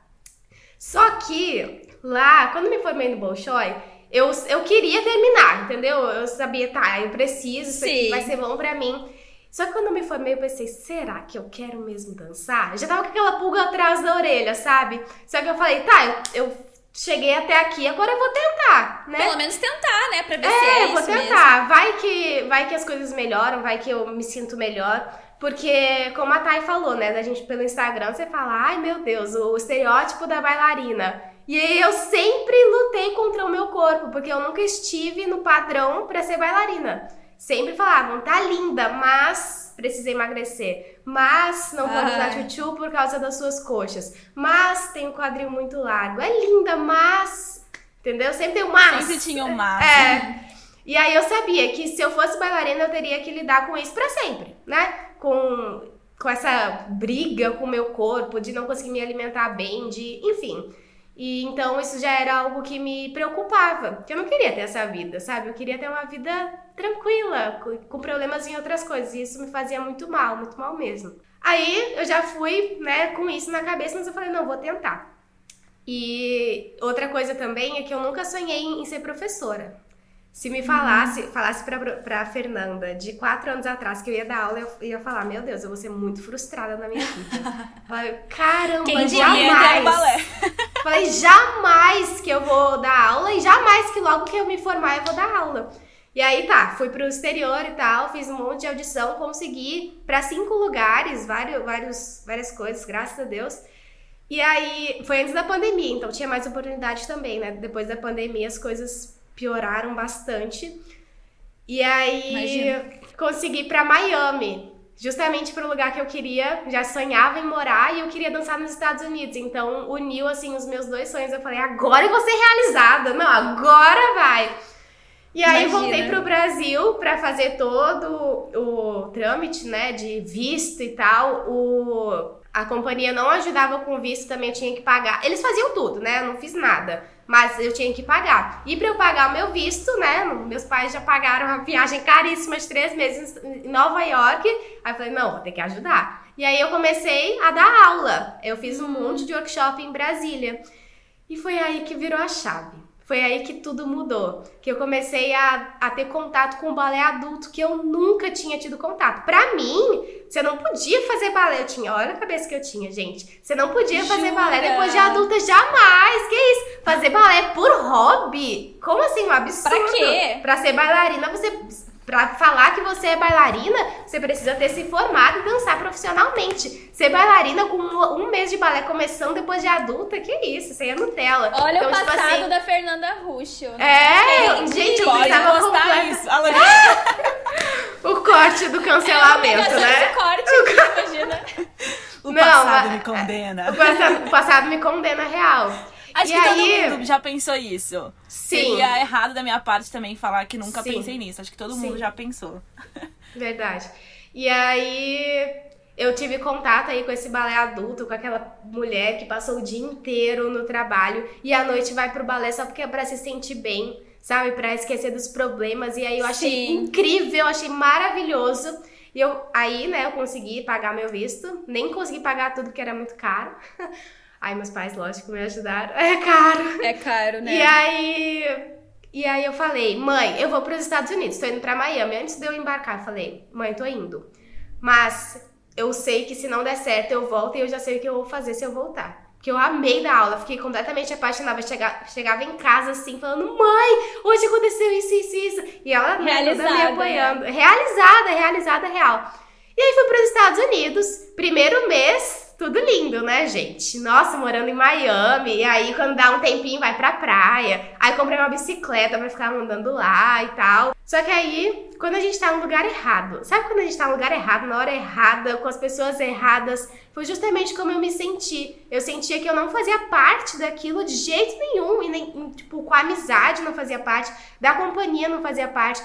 Só que lá, quando me formei no Bolshoi, eu, eu queria terminar, entendeu? Eu sabia, tá, eu preciso, isso aqui Sim. vai ser bom pra mim. Só que quando eu me formei, eu pensei, será que eu quero mesmo dançar? Eu já tava com aquela pulga atrás da orelha, sabe? Só que eu falei, tá, eu, eu cheguei até aqui, agora eu vou tentar, né? Pelo menos tentar, né? Pra ver se é É, vou mesmo. tentar. Vai que, vai que as coisas melhoram, vai que eu me sinto melhor. Porque, como a Thay falou, né, da gente pelo Instagram, você fala, ai meu Deus, o estereótipo da bailarina. E eu sempre lutei contra o meu corpo, porque eu nunca estive no padrão pra ser bailarina. Sempre falavam, tá linda, mas precisa emagrecer. Mas não pode usar tchutchu por causa das suas coxas. Mas tem um quadril muito largo. É linda, mas. Entendeu? Sempre tem um mas. Sempre tinha um massa. É. E aí eu sabia que se eu fosse bailarina, eu teria que lidar com isso pra sempre, né? Com, com essa briga com o meu corpo, de não conseguir me alimentar bem, de. Enfim. E então isso já era algo que me preocupava. Porque eu não queria ter essa vida, sabe? Eu queria ter uma vida tranquila, com, problemas em outras coisas. E isso me fazia muito mal, muito mal mesmo. Aí eu já fui, né, com isso na cabeça, mas eu falei, não, vou tentar. E outra coisa também é que eu nunca sonhei em ser professora. Se me falasse, falasse pra, pra Fernanda de quatro anos atrás que eu ia dar aula, eu ia falar, meu Deus, eu vou ser muito frustrada na minha vida. Falei, Caramba, Quem jamais! Falei, jamais que eu vou dar aula e jamais que logo que eu me formar eu vou dar aula. E aí tá, fui pro exterior e tal, fiz um monte de audição, consegui pra cinco lugares, vários, vários, várias coisas, graças a Deus. E aí, foi antes da pandemia, então tinha mais oportunidade também, né? Depois da pandemia as coisas pioraram bastante. E aí, Imagino. consegui pra Miami, justamente pro lugar que eu queria, já sonhava em morar e eu queria dançar nos Estados Unidos. Então, uniu assim os meus dois sonhos. Eu falei, agora eu vou ser realizada. Não, agora vai. E aí Imagina. voltei pro Brasil pra fazer todo o trâmite, né, de visto e tal. O a companhia não ajudava com visto, também tinha que pagar. Eles faziam tudo, né? Eu não fiz nada, mas eu tinha que pagar. E pra eu pagar o meu visto, né? Meus pais já pagaram uma viagem caríssima de três meses em Nova York. Aí eu falei, não, vou ter que ajudar. E aí eu comecei a dar aula. Eu fiz um monte de workshop em Brasília. E foi aí que virou a chave. Foi aí que tudo mudou. Que eu comecei a, a ter contato com o balé adulto, que eu nunca tinha tido contato. Pra mim, você não podia fazer balé. Eu tinha, olha a cabeça que eu tinha, gente. Você não podia fazer Jura? balé depois de adulta, jamais. Que isso? Fazer balé por hobby? Como assim? Um absurdo. Pra quê? Pra ser bailarina, você. Pra falar que você é bailarina, você precisa ter se formado e dançar profissionalmente. Ser bailarina com um, um mês de balé começando depois de adulta, que isso? Isso aí é Nutella. Olha Então, o tipo passado assim, da Fernanda Russo. É, Gente, gente, eu precisava postar completar isso. O corte do cancelamento, Ela né? esse corte, imagina. o Não, passado mas- me condena. O passado, o passado me condena real. Acho e que aí, todo mundo já pensou isso. sim, Seria errado da minha parte também falar que nunca Sim. pensei nisso. Acho que todo Sim. mundo já pensou. verdade. E aí eu tive contato aí com esse balé adulto, com aquela mulher que passou o dia inteiro no trabalho e à noite vai pro balé só porque é pra se sentir bem, sabe? Pra esquecer dos problemas. E aí eu achei Sim. incrível, achei maravilhoso. E eu, aí, né, eu consegui pagar meu visto. Nem consegui pagar tudo que era muito caro. Aí meus pais, lógico, me ajudaram. É caro. É caro, né? E aí E aí eu falei, mãe, eu vou para os Estados Unidos, tô indo para Miami. Antes de eu embarcar, falei, mãe, tô indo. Mas eu sei que se não der certo, eu volto e eu já sei o que eu vou fazer se eu voltar. Porque eu amei da aula, fiquei completamente apaixonada. Chegava, chegava em casa assim, falando: Mãe, hoje aconteceu isso, isso, isso. E ela né, toda me Realizada, apoiando. Realizada, realizada, real. E aí fui para os Estados Unidos, primeiro mês, tudo lindo, né, gente? Nossa, morando em Miami. E aí, quando dá um tempinho, vai pra praia. Aí comprei uma bicicleta pra ficar andando lá e tal. Só que aí, quando a gente tá no lugar errado, sabe quando a gente tá no lugar errado, na hora errada, com as pessoas erradas? Foi justamente como eu me senti. Eu sentia que eu não fazia parte daquilo de jeito nenhum. E nem, tipo, com a amizade não fazia parte, da companhia não fazia parte.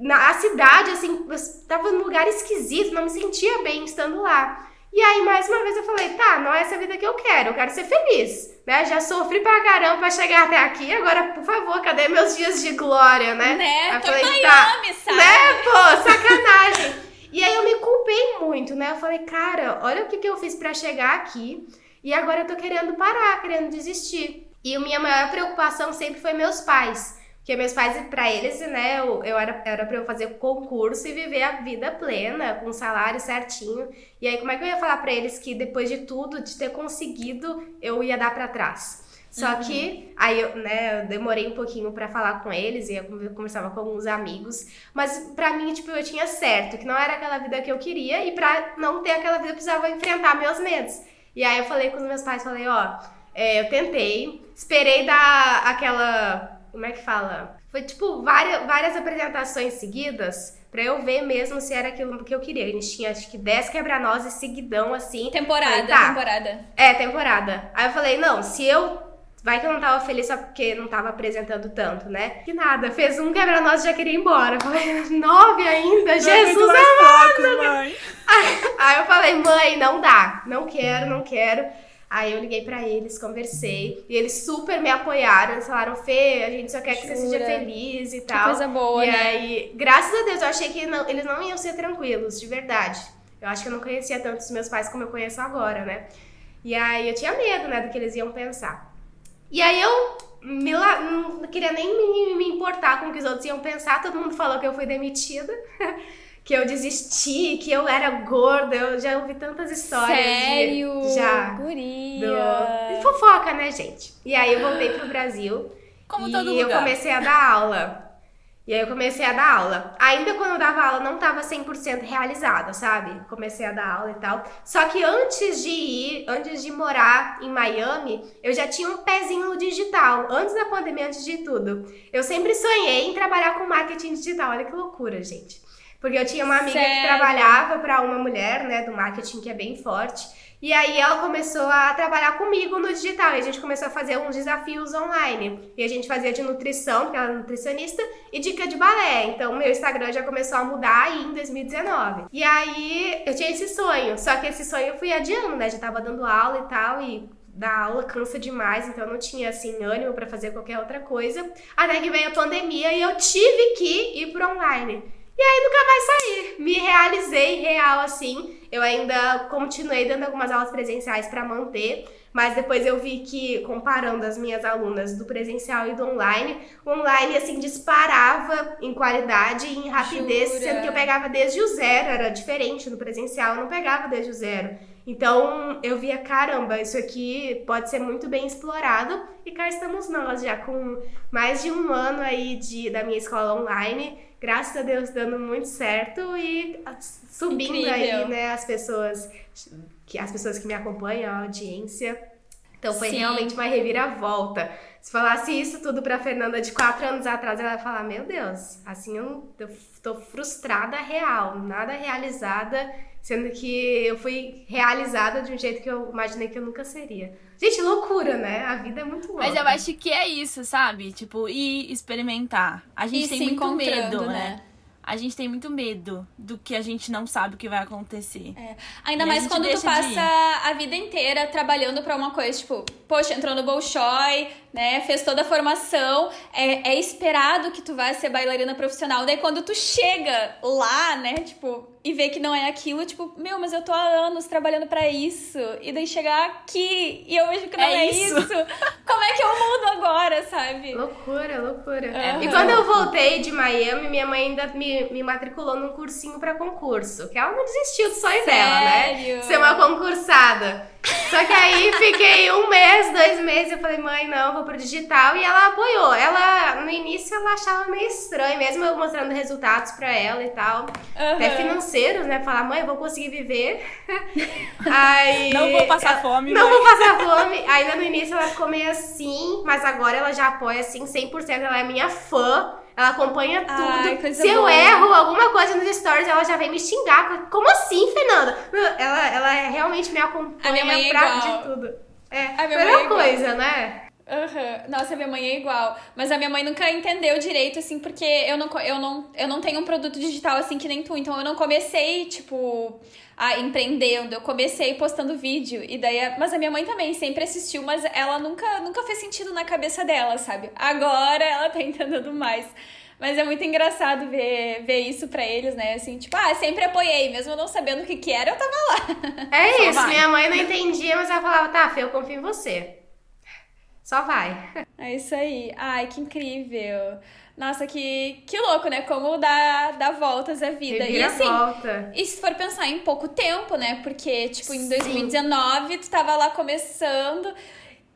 Na a cidade, assim, eu tava num lugar esquisito, não me sentia bem estando lá. E aí, mais uma vez, eu falei, tá, não é essa vida que eu quero, eu quero ser feliz, né? Já sofri pra caramba pra chegar até aqui, agora, por favor, cadê meus dias de glória, né? Né? Eu Tô falei, em tá, Miami, sabe? né, pô, sacanagem. e aí eu me culpei muito, né? Eu falei, cara, olha o que, que eu fiz pra chegar aqui, e agora eu tô querendo parar, querendo desistir. E a minha maior preocupação sempre foi meus pais. Porque meus pais, pra eles, né, eu, eu era, era pra eu fazer concurso e viver a vida plena, com salário certinho. E aí, como é que eu ia falar pra eles que depois de tudo, de ter conseguido, eu ia dar pra trás? Só que aí eu, né, eu demorei um pouquinho pra falar com eles e eu conversava com alguns amigos, mas pra mim, tipo, eu tinha certo que não era aquela vida que eu queria e pra não ter aquela vida eu precisava enfrentar meus medos. E aí eu falei com os meus pais, falei, ó, é, eu tentei, esperei dar aquela como é que fala? Foi tipo várias, várias apresentações seguidas pra eu ver mesmo se era aquilo que eu queria. A gente tinha acho que 10 quebra-nozes seguidão assim. Temporada, Falei, tá. temporada. É, temporada. Aí eu falei, não, se eu. Vai que eu não tava feliz só porque não tava apresentando tanto, né? Que nada, fez um quebra-nozes e já queria ir embora. Eu falei, nove ainda? Jesus amado! mãe. Aí eu falei, mãe, não dá, não quero, não quero. Aí eu liguei pra eles, conversei, e eles super me apoiaram, eles falaram, Fê, a gente só quer que você seja feliz e Que tal. coisa boa, e né? aí, graças a Deus, eu achei que não- eles não iam ser tranquilos, de verdade. Eu acho que eu não conhecia tanto os meus pais como eu conheço agora, né? E aí eu tinha medo, né, do que eles iam pensar. E aí eu me não queria nem me, me importar com o que os outros iam pensar, todo mundo falou que eu fui demitida. Que eu desisti, que eu era gorda, eu já ouvi tantas histórias. de- Sério? já. Guria. Do... Fofoca, né, gente? E aí eu voltei pro Brasil. Como e todo eu lugar. comecei a dar aula. E aí eu comecei a dar aula. Ainda quando eu dava aula, não tava 100% realizada, sabe? Comecei a dar aula e tal. Só que antes de ir, antes de morar em Miami, eu já tinha um pezinho no digital. Antes da pandemia, antes de tudo. Eu sempre sonhei em trabalhar com marketing digital. Olha que loucura, gente. Porque eu tinha uma amiga que trabalhava para uma mulher, né, do marketing que é bem forte. E aí ela começou a trabalhar comigo no digital. E a gente começou a fazer uns desafios online. E a gente fazia de nutrição, porque ela é nutricionista, e dica de balé. Então meu Instagram já começou a mudar aí em 2019. E aí eu tinha esse sonho. Só que esse sonho eu fui adiando, né? Já tava dando aula e tal, e dar aula cansa demais, então eu não tinha assim ânimo pra fazer qualquer outra coisa. Até que veio a pandemia e eu tive que ir pro online. E aí nunca mais saí. Me realizei real assim. Eu ainda continuei dando algumas aulas presenciais pra manter, mas depois eu vi que comparando as minhas alunas do presencial e do online, o online assim disparava em qualidade e em rapidez, Jura? sendo que eu pegava desde o zero, era diferente no presencial, eu não pegava desde o zero. Então eu via, caramba, isso aqui pode ser muito bem explorado. E cá estamos nós, já com mais de um ano aí de, da minha escola online. Graças a Deus dando muito certo e subindo Incrível. aí, né, as pessoas que as pessoas que me acompanham, a audiência. Então foi Sim. realmente uma reviravolta. Se falasse isso tudo pra Fernanda de quatro anos atrás, ela ia falar: Meu Deus, assim eu, eu tô frustrada real, nada realizada, sendo que eu fui realizada de um jeito que eu imaginei que eu nunca seria. Gente, loucura, né? A vida é muito louca. Mas eu acho que é isso, sabe? Tipo, ir experimentar. A gente E tem muito medo, né? né? A gente tem muito medo do que a gente não sabe o que vai acontecer. Ainda E mais quando tu passa a vida inteira trabalhando pra uma coisa, tipo, poxa, entrou no Bolshoi, né? Fez toda a formação, é, é esperado que tu vá ser bailarina profissional. Daí quando tu chega lá, né, tipo, e vê que não é aquilo, tipo, meu, mas eu tô há anos trabalhando para isso. E daí chegar aqui e eu vejo que não é, é isso. isso. Como é que eu mudo agora, sabe? Loucura, loucura. Uhum. E quando eu voltei de Miami, minha mãe ainda me, me matriculou num cursinho para concurso. Que ela não desistiu do sonho Sério? dela, né? Ser uma concursada. Só que aí fiquei um mês, dois meses, eu falei, mãe, não, vou pro digital. E ela apoiou. Ela, no início, ela achava meio estranho, mesmo eu mostrando resultados pra ela e tal. Uhum. Até financeiros, né? Falar, mãe, eu vou conseguir viver. aí, não vou passar ela, fome. Não mãe. vou passar fome. Ainda no início ela ficou meio assim, mas agora ela já apoia assim, 100%. Ela é minha fã. Ela acompanha tudo. Ai, Se eu erro alguma coisa nos stories, ela já vem me xingar. Como assim, Fernanda? Ela, ela realmente me acompanha é pra de tudo. É, a minha melhor é coisa, né? Uhum. Nossa, minha mãe é igual. Mas a minha mãe nunca entendeu direito, assim, porque eu não, eu, não, eu não tenho um produto digital assim que nem tu. Então eu não comecei, tipo, a empreendendo. Eu comecei postando vídeo. E daí. Mas a minha mãe também sempre assistiu, mas ela nunca, nunca fez sentido na cabeça dela, sabe? Agora ela tá entendendo mais. Mas é muito engraçado ver, ver isso pra eles, né? Assim, tipo, ah, sempre apoiei, mesmo não sabendo o que que era, eu tava lá. É isso, minha mãe não entendia, mas ela falava, tá, Fê, eu confio em você. Só vai. É isso aí. Ai, que incrível. Nossa, que, que louco, né? Como dá, dá voltas a vida. e assim, volta. e se for pensar em pouco tempo, né? Porque, tipo, em 2019 Sim. tu tava lá começando.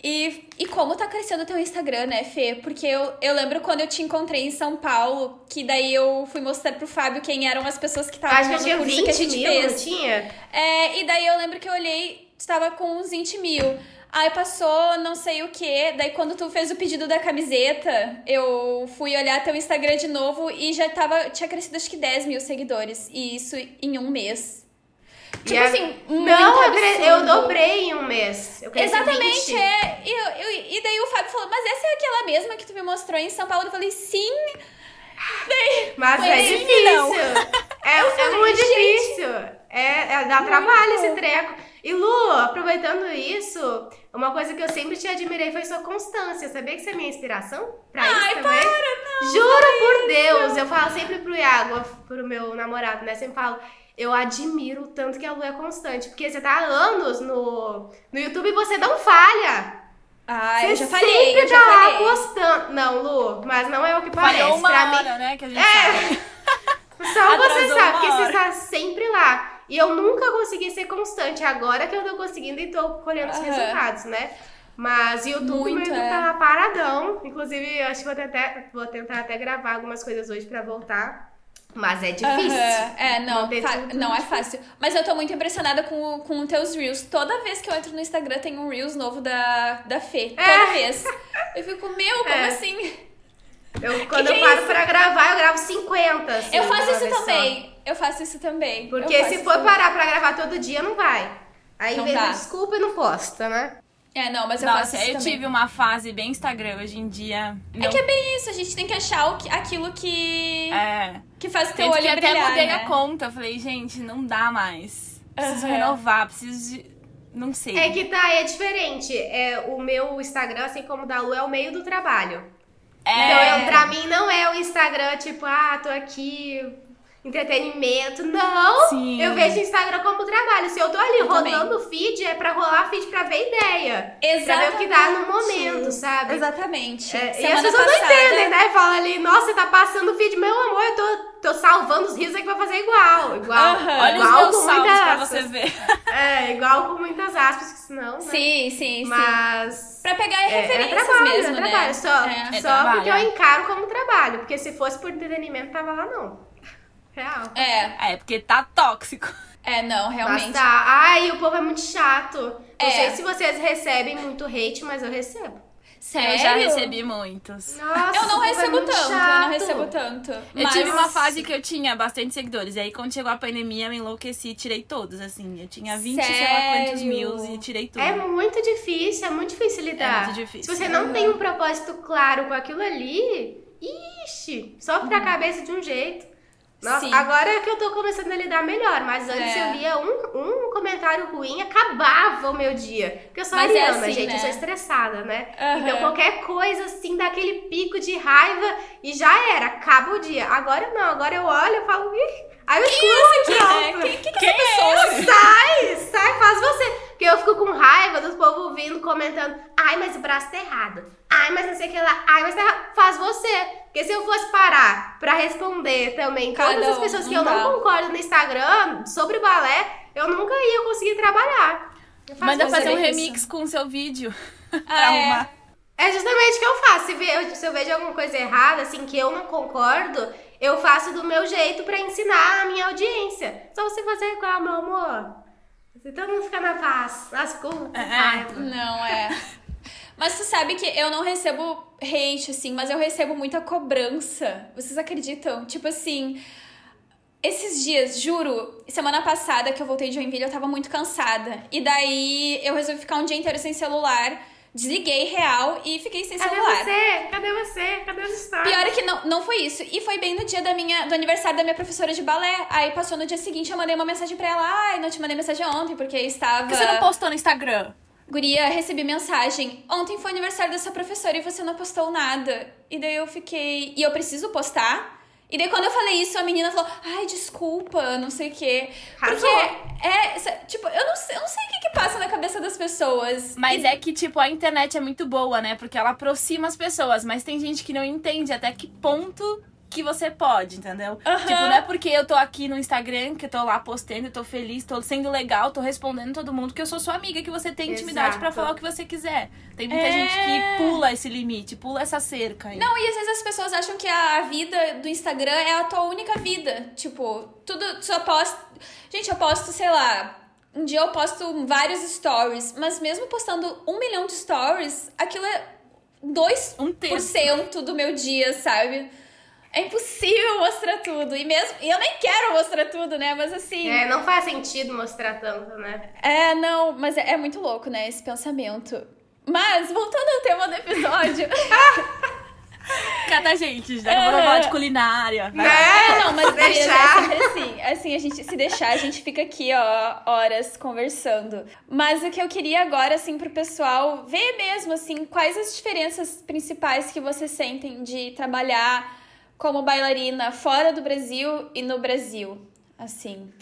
E, e como tá crescendo o teu Instagram, né, Fê? Porque eu, eu lembro quando eu te encontrei em São Paulo, que daí eu fui mostrar pro Fábio quem eram as pessoas que estavam no curso 20 que a gente mil, fez. Tinha? É, e daí eu lembro que eu olhei, estava com uns 20 mil. Aí passou não sei o que. Daí quando tu fez o pedido da camiseta, eu fui olhar teu Instagram de novo e já tava. Tinha crescido acho que 10 mil seguidores. E isso em um mês. Tipo a... assim, não, eu, eu, dobrei em um mês. Exatamente, 20. é. E, eu, e daí o Fábio falou, mas essa é aquela mesma que tu me mostrou em São Paulo? Eu falei, sim. Daí, mas é difícil. É, é muito difícil. É, é, dá trabalho esse treco. E Lu, aproveitando isso, uma coisa que eu sempre te admirei foi sua constância. Sabia que você é minha inspiração pra Ai, isso também? Para, não, Juro por Deus. Eu falo sempre pro Iago, pro meu namorado, né? Sempre falo, eu admiro tanto que a Lu é constante. Porque você tá há anos no, no YouTube e você não falha. Ah, você eu já falei, sempre eu já tá falei. postando. Não, Lu, mas não é o que parece. Falhou uma pra hora, mim... né, que a gente é. sabe. Só você sabe, porque você está sempre lá. E eu nunca consegui ser constante. Agora que eu tô conseguindo e tô colhendo os resultados, né? Mas o YouTube, Muito, YouTube é. tá paradão. Inclusive, eu acho que vou, até, vou tentar até gravar algumas coisas hoje pra voltar. Mas é difícil. Aham, É, não, não é fácil. Mas eu tô muito impressionada com, com os teus Reels. Toda vez que eu entro no Instagram tem um Reels novo da, da Fê. Toda É. vez. Eu fico, meu, como É. assim? Eu, quando Que eu que é paro isso? pra gravar, eu gravo 50. assim, eu faço isso vez só. também. Eu faço isso também. Porque faço se for também. parar pra gravar todo dia, não vai. Aí Não vem dá. desculpa e não posta, né? É, não, mas eu faço Nossa, isso eu também. tive uma fase bem Instagram hoje em dia. É não- que é bem isso, a gente tem que achar o que- aquilo que, É. que faz teu Tanto olho que até brilhar, mudei né? a conta. Eu falei, gente, não dá mais. Preciso Aham. renovar, preciso de. Não sei. É que tá, é diferente. É, o meu Instagram, assim como o da Lu, é o meio do trabalho. É. Então, eu, pra mim, não é o Instagram, tipo, ah, tô aqui, entretenimento. Não! Sim. Eu vejo o Instagram como trabalho. Se eu tô ali Eu rodando o feed, é pra rolar feed pra ver ideia. Pra ver Exatamente. o que tá no momento, sabe? Exatamente. É, e as pessoas não passada- entendem, né? Fala ali, nossa, você tá passando o feed. Meu amor, eu tô, tô salvando os rios aqui pra fazer igual. Igual. Aham. Olha igual os meus com muitas pra aspas. você ver. É, igual com muitas aspas, que senão, né? Sim, sim, sim. Mas. Pra pegar É, é referências trabalho, mesmo, é né? trabalho. Só, É. É só trabalho, porque eu é. encaro como trabalho. Porque se fosse por entretenimento, tava lá não. Real. É, É, porque tá tóxico. é, não, Mas realmente. tá. Ai, o povo é muito chato. Não É. sei se vocês recebem muito hate, mas eu recebo. Sério? Eu já recebi muitos. Nossa, Eu não é recebo tanto, eu não chato. recebo tanto. Eu mas... tive uma fase que eu tinha bastante seguidores. E aí, quando chegou a pandemia, eu me enlouqueci e tirei todos, assim. Eu tinha 20, sei lá quantos Sério? mil e tirei tudo. É muito difícil, é muito difícil lidar. muito difícil. Se você não tem um propósito claro com aquilo ali, ixi, só pra Uhum. cabeça de um jeito. Nossa, Sim. agora é que eu tô começando a lidar melhor, mas antes É. eu lia um, um comentário ruim, acabava o meu dia. Porque eu sou Mas é ariana, assim, gente, né? eu sou estressada, né? Aham. Então qualquer coisa assim, dá aquele pico de raiva e já era, acaba o dia. Agora não, agora eu olho e falo, ih, aí eu excluo e É, pronto. quem, quem que é essa pessoa? Sai, sai, faz você. Porque eu fico com raiva dos povo vindo comentando, ai, mas o braço tá errado. Ai, mas não sei o que lá. Ai, mas tá errado. Faz você. Porque se eu fosse parar pra responder também Cada todas as um, pessoas que não eu não dá. concordo no Instagram sobre balé, eu nunca ia conseguir trabalhar. Manda fazer um isso. remix com o seu vídeo. pra é. arrumar. É justamente o que eu faço. Se, ve- se eu vejo alguma coisa errada, assim, que eu não concordo, eu faço do meu jeito pra ensinar a minha audiência. Só você fazer igual, meu amor. Todo mundo ficar na paz. Ficou com É. raiva. Não, é. Mas tu sabe que eu não recebo hate, assim, mas eu recebo muita cobrança. Vocês acreditam? Tipo assim. Esses dias, juro, semana passada que eu voltei de Joinville, eu tava muito cansada. E daí eu resolvi ficar um dia inteiro sem celular. Desliguei real e fiquei sem Cadê celular. você? Cadê você? Cadê os stories? Pior é que não, não foi isso. E foi bem no dia da minha, do aniversário da minha professora de balé. Aí passou no dia seguinte, eu mandei uma mensagem pra ela. Ai, não te mandei mensagem ontem, porque estava. Por que você não postou no Instagram? Guria, recebi mensagem. Ontem foi aniversário dessa professora e você não postou nada. E daí eu fiquei. E eu preciso postar? E daí quando eu falei isso, a menina falou: Ai, desculpa, não sei o quê. Porque Arrasou. é. Tipo, eu não sei, eu não sei o que, que passa na cabeça das pessoas. Mas é que, tipo, a internet é muito boa, né? Porque ela aproxima as pessoas, mas tem gente que não entende até que ponto que você pode, entendeu? Aham. Tipo, não é porque eu tô aqui no Instagram, que eu tô lá postando, eu tô feliz, tô sendo legal, tô respondendo todo mundo, que eu sou sua amiga, que você tem intimidade pra Exato. falar o que você quiser. Tem muita É. gente que pula esse limite, pula essa cerca aí. Não, e às vezes as pessoas acham que a vida do Instagram é a tua única vida. Tipo, tudo só posto. Gente, eu posto, sei lá. Um dia eu posto vários stories, mas mesmo postando um milhão de stories, aquilo é 2% Um terço. do meu dia, sabe? É impossível mostrar tudo. E mesmo. E eu nem quero mostrar tudo, né? Mas assim. É, não faz sentido mostrar tanto, né? É, não, mas é, é muito louco, né? Esse pensamento. Mas, voltando ao tema do episódio. Cada gente, a É. falar de culinária. Né? É, não, mas deixar. é assim. Assim, a gente se deixar, a gente fica aqui, ó, horas conversando. Mas o que eu queria agora, assim, pro pessoal ver mesmo, assim, quais as diferenças principais que vocês sentem de trabalhar como bailarina fora do Brasil e no Brasil. Assim.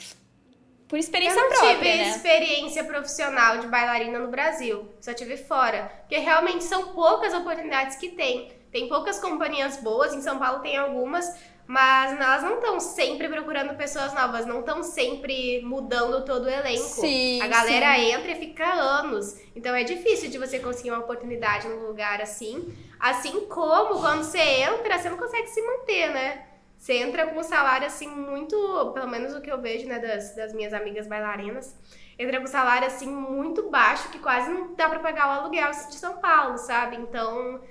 Por Eu experiência não própria, tive né? experiência profissional de bailarina no Brasil, só tive fora. Porque realmente são poucas oportunidades que tem. Tem poucas companhias boas, em São Paulo tem algumas, mas elas não estão sempre procurando pessoas novas, não estão sempre mudando todo o elenco. Sim, A galera entra e fica anos. Então é difícil de você conseguir uma oportunidade num lugar assim. Assim como quando você entra, você não consegue se manter, né? Você entra com um salário assim muito, pelo menos o que eu vejo, né, das, das minhas amigas bailarinas, entra com um salário assim muito baixo que quase não dá pra pagar o aluguel de São Paulo, sabe? Então,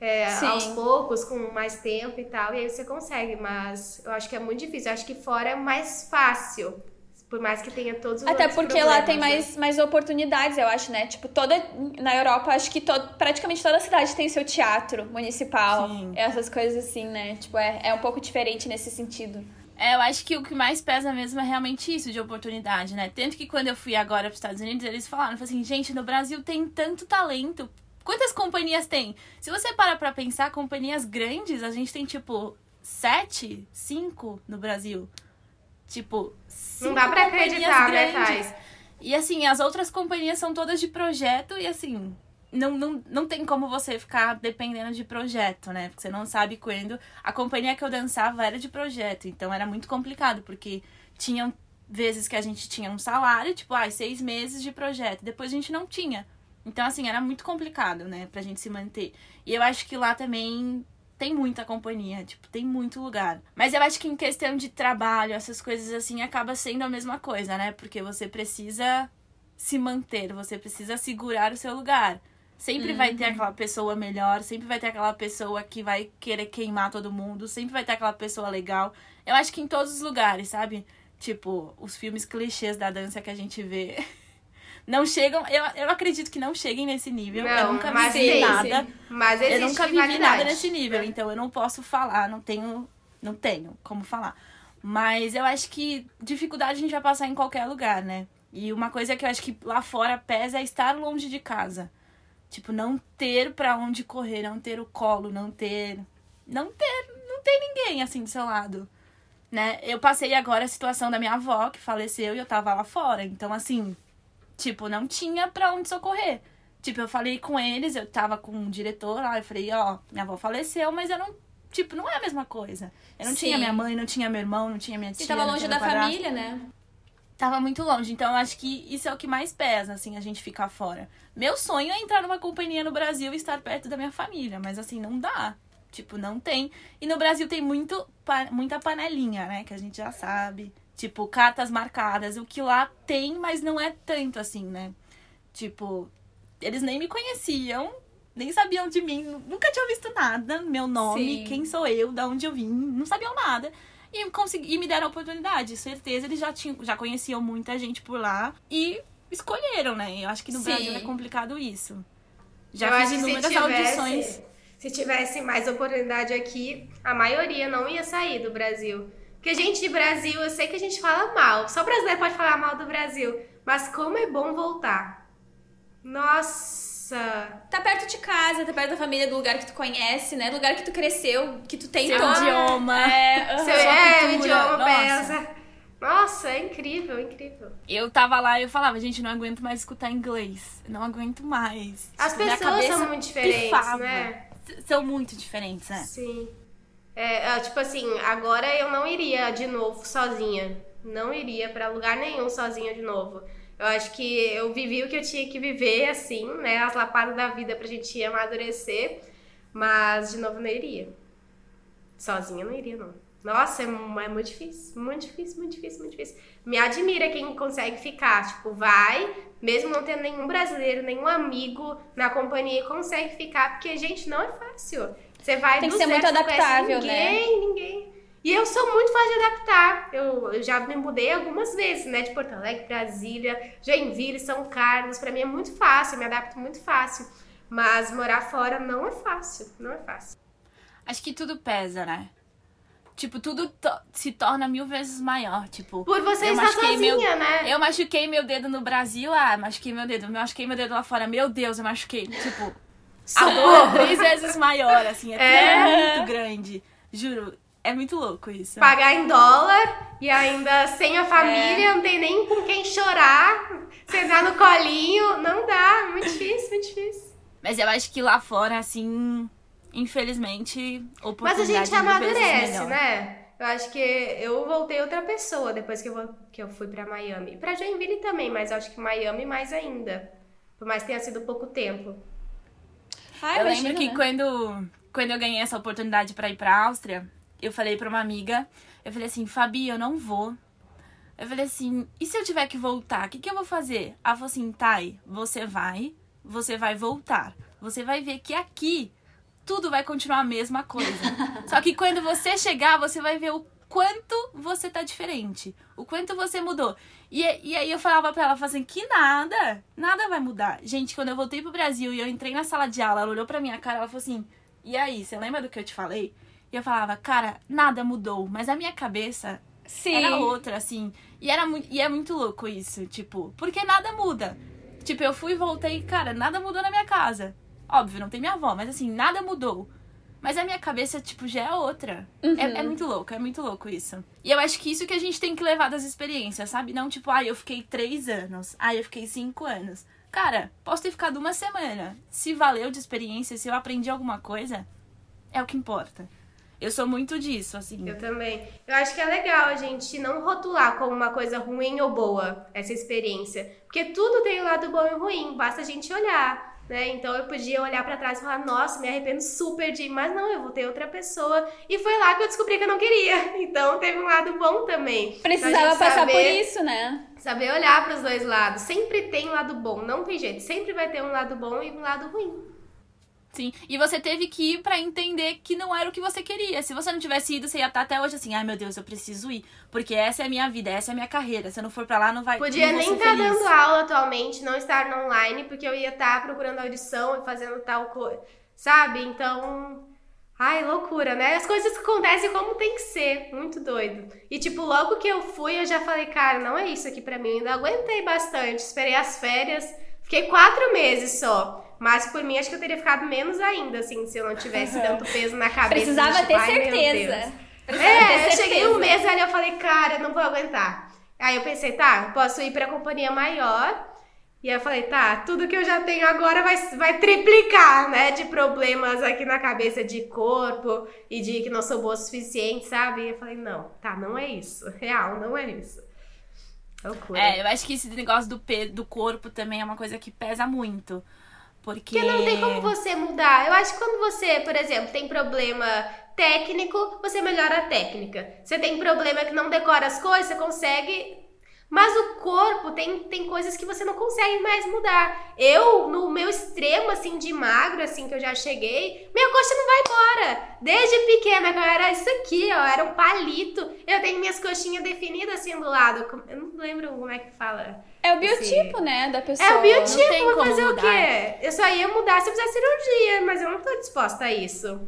é, aos poucos, com mais tempo e tal, e aí você consegue, mas eu acho que é muito difícil. Eu acho que fora é mais fácil, por mais que tenha todos os Até porque lá tem né? mais, mais oportunidades, eu acho, né? Tipo, toda. Na Europa, acho que to- praticamente toda cidade tem seu teatro municipal. Sim. Essas coisas assim, né? Tipo, é, é um pouco diferente nesse sentido. É, eu acho que o que mais pesa mesmo é realmente isso de oportunidade, né? Tanto que quando eu fui agora para os Estados Unidos, eles falaram falaram assim, gente, no Brasil tem tanto talento. Quantas companhias tem? Se você para pra pensar, companhias grandes, a gente tem tipo sete, cinco no Brasil. Tipo, cinco Não dá pra companhias acreditar, né, grandes. Thais? E assim, as outras companhias são todas de projeto e assim, não, não, não tem como você ficar dependendo de projeto, né? Porque você não sabe quando. A companhia que eu dançava era de projeto, então era muito complicado, porque tinham vezes que a gente tinha um salário, tipo, ah, seis meses de projeto, depois a gente não tinha. Então, assim, era muito complicado, né, pra gente se manter. E eu acho que lá também tem muita companhia, tipo, tem muito lugar. Mas eu acho que em questão de trabalho, essas coisas assim, acaba sendo a mesma coisa, né? Porque você precisa se manter, você precisa segurar o seu lugar. Sempre vai ter aquela pessoa melhor, sempre vai ter aquela pessoa que vai querer queimar todo mundo, sempre vai ter aquela pessoa legal. Eu acho que em todos os lugares, sabe? Tipo, os filmes clichês da dança que a gente vê. Não chegam, eu, eu acredito que não cheguem nesse nível. eu Não, nunca mas vivi sim, nada. sim. Mas Eu nunca vivi nada nesse nível, então eu não posso falar, não tenho, não tenho como falar. Mas eu acho que dificuldade a gente vai passar em qualquer lugar, né? E uma coisa que eu acho que lá fora pesa é estar longe de casa. Tipo, não ter pra onde correr, não ter o colo, não ter. Não ter. Não ter ninguém assim do seu lado. Né? Eu passei agora a situação da minha avó, que faleceu, e eu tava lá fora. Então, assim, tipo, não tinha pra onde socorrer. Tipo, eu falei com eles, eu tava com um diretor lá, eu falei, ó, minha avó faleceu, mas eu não. Tipo, não é a mesma coisa. Eu não Sim. tinha minha mãe, não tinha meu irmão, não tinha minha tia. E tava longe da padrasto. família, né? Tava muito longe, então eu acho que isso é o que mais pesa, assim, a gente ficar fora. Meu sonho é entrar numa companhia no Brasil e estar perto da minha família, mas assim, não dá. Tipo, não tem. E no Brasil tem muito, pa- muita panelinha, né? Que a gente já sabe. Tipo, cartas marcadas. O que lá tem, mas não é tanto assim, né? Tipo, eles nem me conheciam, nem sabiam de mim, nunca tinham visto nada, meu nome, Sim. quem sou eu, da onde eu vim, não sabiam nada. E, consegui, e me deram a oportunidade, certeza, eles já, tinham, já conheciam muita gente por lá e escolheram, né? Eu acho que no Sim. Brasil é complicado isso. Já eu fiz inúmeras audições. se tivesse mais oportunidade aqui, a maioria não ia sair do Brasil. Porque gente de Brasil, eu sei que a gente fala mal. Só brasileiro pode falar mal do Brasil. Mas como é bom voltar. Nossa! Tá perto de casa, tá perto da família, do lugar que tu conhece, né? Do lugar que tu cresceu, que tu tem Seu todo. idioma. É, aham. Seu é, o idioma nossa. pesa. Nossa, é incrível, incrível. Eu tava lá e eu falava, gente, não aguento mais escutar inglês. Não aguento mais. As Tipo, minha pessoas são muito diferentes, pifava. né? S- São muito diferentes, né? Sim. É, ah, tipo assim, agora eu não iria de novo sozinha. Não iria pra lugar nenhum sozinha de novo. Eu acho que eu vivi o que eu tinha que viver, assim, né? As lapadas da vida pra gente amadurecer. Mas de novo não iria. Sozinha não iria, não. Nossa, é, é muito difícil. Muito difícil, muito difícil, muito difícil. Me admira quem consegue ficar. Tipo, vai, mesmo não tendo nenhum brasileiro, nenhum amigo na companhia, consegue ficar. Porque, gente, não é fácil. Você vai Tem que ser muito adaptável, né? ninguém, Ninguém, E eu sou muito fácil de adaptar. Eu, eu já me mudei algumas vezes, né? De Porto Alegre, Brasília, Joinville, São Carlos. Pra mim é muito fácil, eu me adapto muito fácil. Mas morar fora não é fácil. Não é fácil. Acho que tudo pesa, né? Tipo, tudo to- se torna mil vezes maior. Tipo, Por você eu estar sozinha, meu, né? Eu machuquei meu dedo no Brasil, ah, machuquei meu dedo. Eu machuquei meu dedo lá fora. Meu Deus, eu machuquei. Tipo, a dor é Socorro! três vezes maior, assim. É, É. muito grande. Juro, é muito louco isso. Pagar em dólar e ainda sem a família, não tem nem com quem chorar. Sentar no colinho, não dá. Muito difícil, muito difícil. Mas eu acho que lá fora, assim, infelizmente, Mas a oportunidade gente amadurece, né? Eu acho que eu voltei outra pessoa depois que eu, vou- que eu fui pra Miami. Pra Joinville também, mas eu acho que Miami mais ainda. Por mais que tenha sido pouco tempo. Ah, eu imagina, lembro que né? quando, quando eu ganhei essa oportunidade pra ir pra Áustria, eu falei pra uma amiga, eu falei assim, Fabi, eu não vou. Eu falei assim, e se eu tiver que voltar, o que, que eu vou fazer? Ela falou assim, Thay, você vai, você vai voltar. Você vai ver que aqui tudo vai continuar a mesma coisa. Só que quando você chegar, você vai ver o quanto você tá diferente. O quanto você mudou. E, e aí eu falava pra ela, assim, que nada, nada vai mudar. Gente, quando eu voltei pro Brasil e eu entrei na sala de aula, ela olhou pra minha cara, ela falou assim, e aí, você lembra do que eu te falei? E eu falava, cara, nada mudou, mas a minha cabeça Sim. era outra, assim. E, era e é muito louco isso, tipo, porque nada muda. Tipo, eu fui e voltei, cara, nada mudou na minha casa. Óbvio, não tem minha avó, mas assim, nada mudou. Mas a minha cabeça, tipo, já é outra. É, é muito louco, é muito louco isso. E eu acho que isso que a gente tem que levar das experiências, sabe? Não tipo, ah, eu fiquei três anos, ah, eu fiquei cinco anos. Cara, posso ter ficado uma semana. Se valeu de experiência, se eu aprendi alguma coisa, é o que importa. Eu sou muito disso, assim. Eu também. Eu acho que é legal a gente não rotular como uma coisa ruim ou boa essa experiência. Porque tudo tem um lado bom e ruim, basta a gente olhar. Né? Então eu podia olhar pra trás e falar, nossa, me arrependo super de mas não, eu vou ter outra pessoa. E foi lá que eu descobri que eu não queria. Então teve um lado bom também. Precisava passar por saber- isso, né? Saber olhar pros dois lados. Sempre tem um lado bom, não tem jeito. Sempre vai ter um lado bom e um lado ruim. Sim. E você teve que ir pra entender que não era o que você queria. Se você não tivesse ido, você ia estar até hoje assim, ai meu Deus, eu preciso ir. Porque essa é a minha vida, essa é a minha carreira. Se eu não for pra lá, não vai Podia não nem estar feliz. dando aula atualmente, não estar no online, porque eu ia estar procurando audição e fazendo tal coisa. Sabe? Então, Ai, loucura, né? As coisas acontecem como tem que ser. Muito doido. E, tipo, logo que eu fui, eu já falei, cara, não é isso aqui pra mim. Eu ainda aguentei bastante. Esperei as férias. Fiquei quatro meses só. Mas por mim, acho que eu teria ficado menos ainda, assim, se eu não tivesse tanto peso na cabeça. Precisava de, tipo, ter certeza. Precisava É, ter eu cheguei certeza. um mês ali, eu falei, cara, eu não vou aguentar. Aí eu pensei, tá, posso ir pra companhia maior. E aí eu falei, tá, tudo que eu já tenho agora vai, vai triplicar, né? De problemas aqui na cabeça de corpo e de que não sou boa o suficiente, sabe? E eu falei, não, tá, não é isso. Real, não é isso. Loucura. É, eu acho que esse negócio do, do corpo também é uma coisa que pesa muito. Porque. Porque não tem como você mudar. Eu acho que quando você, por exemplo, tem problema técnico, você melhora a técnica. Você tem problema que não decora as coisas, você consegue. Mas o corpo tem, tem coisas que você não consegue mais mudar. Eu, no meu extremo, assim, de magro, assim, que eu já cheguei, minha coxa não vai embora. Desde pequena, que eu era isso aqui, ó, era um palito. Eu tenho minhas coxinhas definidas assim do lado. Eu não lembro como é que fala. É o biotipo, né, da pessoa. É o biotipo, Não tem vou como fazer mudar. o quê? Eu só ia mudar se eu fizesse cirurgia, mas eu não tô disposta a isso.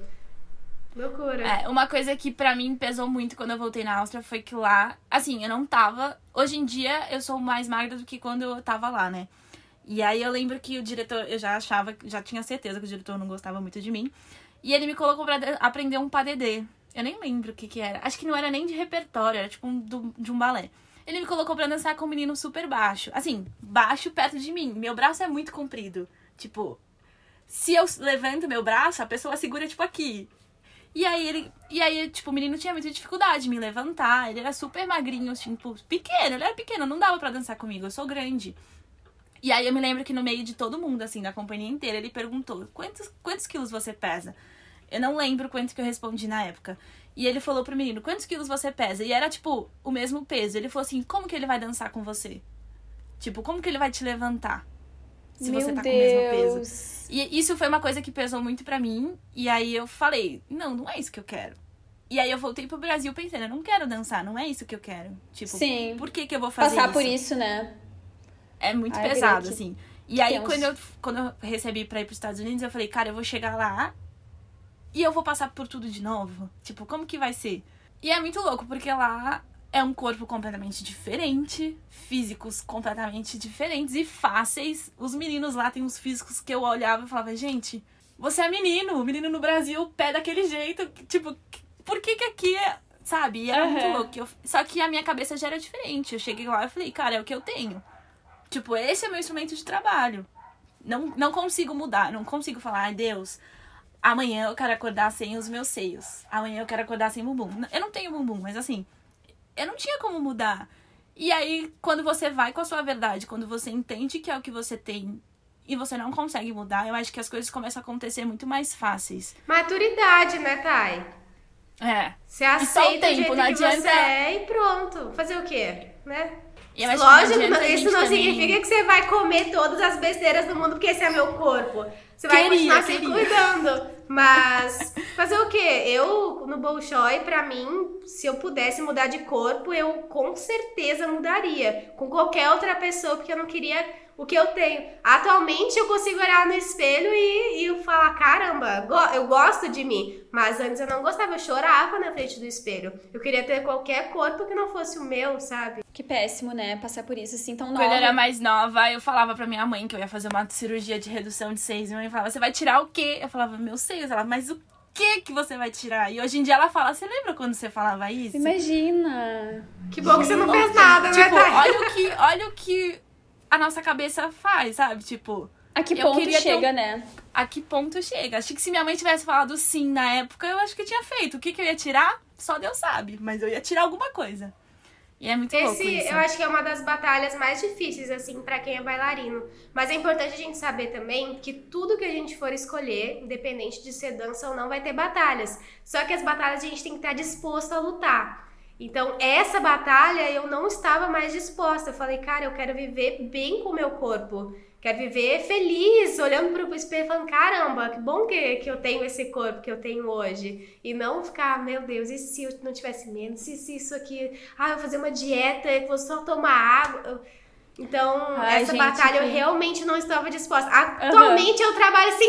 Loucura. É, uma coisa que pra mim pesou muito quando eu voltei na Áustria foi que lá, assim, eu não tava. Hoje em dia eu sou mais magra do que quando eu tava lá, né? E aí eu lembro que o diretor, eu já achava, já tinha certeza que o diretor não gostava muito de mim. E ele me colocou pra de- aprender um padedê. Eu nem lembro o que que era. Acho que não era nem de repertório, era tipo um, do- de um balé. Ele me colocou pra dançar com um menino super baixo. Assim, baixo perto de mim. Meu braço é muito comprido. Tipo, se eu levanto meu braço, a pessoa segura, tipo, aqui. E aí ele. E aí, tipo, o menino tinha muita dificuldade de me levantar. Ele era super magrinho, tipo, pequeno, ele era pequeno, não dava pra dançar comigo, eu sou grande. E aí eu me lembro que no meio de todo mundo, assim, da companhia inteira, ele perguntou: quantos, quantos quilos você pesa? Eu não lembro quanto que eu respondi na época. E ele falou pro menino, quantos quilos você pesa? E era, tipo, o mesmo peso. Ele falou assim, como que ele vai dançar com você? Tipo, como que ele vai te levantar? Se Meu você tá com o mesmo peso. Deus. E isso foi uma coisa que pesou muito pra mim. E aí eu falei, não, não é isso que eu quero. E aí eu voltei pro Brasil pensando, eu não quero dançar, não é isso que eu quero. Tipo, Sim. por que que eu vou fazer Passar isso? por isso, né? É muito Ai, pesado, assim. E aí, quando eu, quando eu recebi pra ir pros Estados Unidos, eu falei, cara, eu vou chegar lá e eu vou passar por tudo de novo. Tipo, como que vai ser? E é muito louco, porque lá é um corpo completamente diferente, físicos completamente diferentes e fáceis. Os meninos lá têm uns físicos que eu olhava e falava, gente, você é menino, o menino no Brasil, pé daquele jeito. Tipo, por que que aqui é. Sabe? E era Aham. muito louco. Eu- só que a minha cabeça já era diferente. Eu cheguei lá e falei, cara, é o que eu tenho. Tipo, esse é meu instrumento de trabalho. Não, não consigo mudar, não consigo falar, ai Deus, amanhã eu quero acordar sem os meus seios. Amanhã eu quero acordar sem bumbum. Eu não tenho bumbum, mas assim, eu não tinha como mudar. E aí, quando você vai com a sua verdade, quando você entende que é o que você tem e você não consegue mudar, eu acho que as coisas começam a acontecer muito mais fáceis. Maturidade, né, Thay? É. Você o aceita o tempo, jeito não que adianta- você é e pronto. Fazer o quê? Né? Lógico, não- isso não também- significa que você vai comer todas as besteiras do mundo, porque esse é meu corpo. Você vai Queria, continuar se queria. cuidando. Mas fazer o quê? Eu, no Bolshoi, pra mim, se eu pudesse mudar de corpo, eu com certeza mudaria. Com qualquer outra pessoa, porque eu não queria o que eu tenho. Atualmente eu consigo olhar no espelho e, e eu falar, caramba, go- eu gosto de mim. Mas antes eu não gostava, eu chorava na frente do espelho. Eu queria ter qualquer corpo que não fosse o meu, sabe? Que péssimo, né? Passar por isso assim tão Quando eu nova. era mais nova, eu falava pra minha mãe que eu ia fazer uma cirurgia de redução de seios. Minha mãe falava, você vai tirar o quê? Eu falava, meus seios. Ela, mas o que que você vai tirar? E hoje em dia ela fala, você lembra quando você falava isso? Imagina. Que bom que você não fez nada, né, Tipo, olha o que, olha o que a nossa cabeça faz, sabe? Tipo, A que ponto chega, um- né? a que ponto chega? Acho que se minha mãe tivesse falado sim na época, eu acho que eu tinha feito. O que, que eu ia tirar? Só Deus sabe. Mas eu ia tirar alguma coisa. E é muito louco Esse, isso. eu acho que é uma das batalhas mais difíceis, assim, pra quem é bailarino. Mas é importante a gente saber também que tudo que a gente for escolher, independente de ser dança ou não, vai ter batalhas. Só que as batalhas a gente tem que estar disposto a lutar. Então, essa batalha eu não estava mais disposta. Eu falei, cara, eu quero viver bem com o meu corpo. Quero viver feliz, olhando pro espelho e falando, caramba, que bom que, que eu tenho esse corpo que eu tenho hoje. E não ficar, meu Deus, e se eu não tivesse menos? E se isso aqui, ah, eu vou fazer uma dieta, eu vou só tomar água. Então, Ai, essa gente, batalha eu realmente não estava disposta. Atualmente eu trabalho 50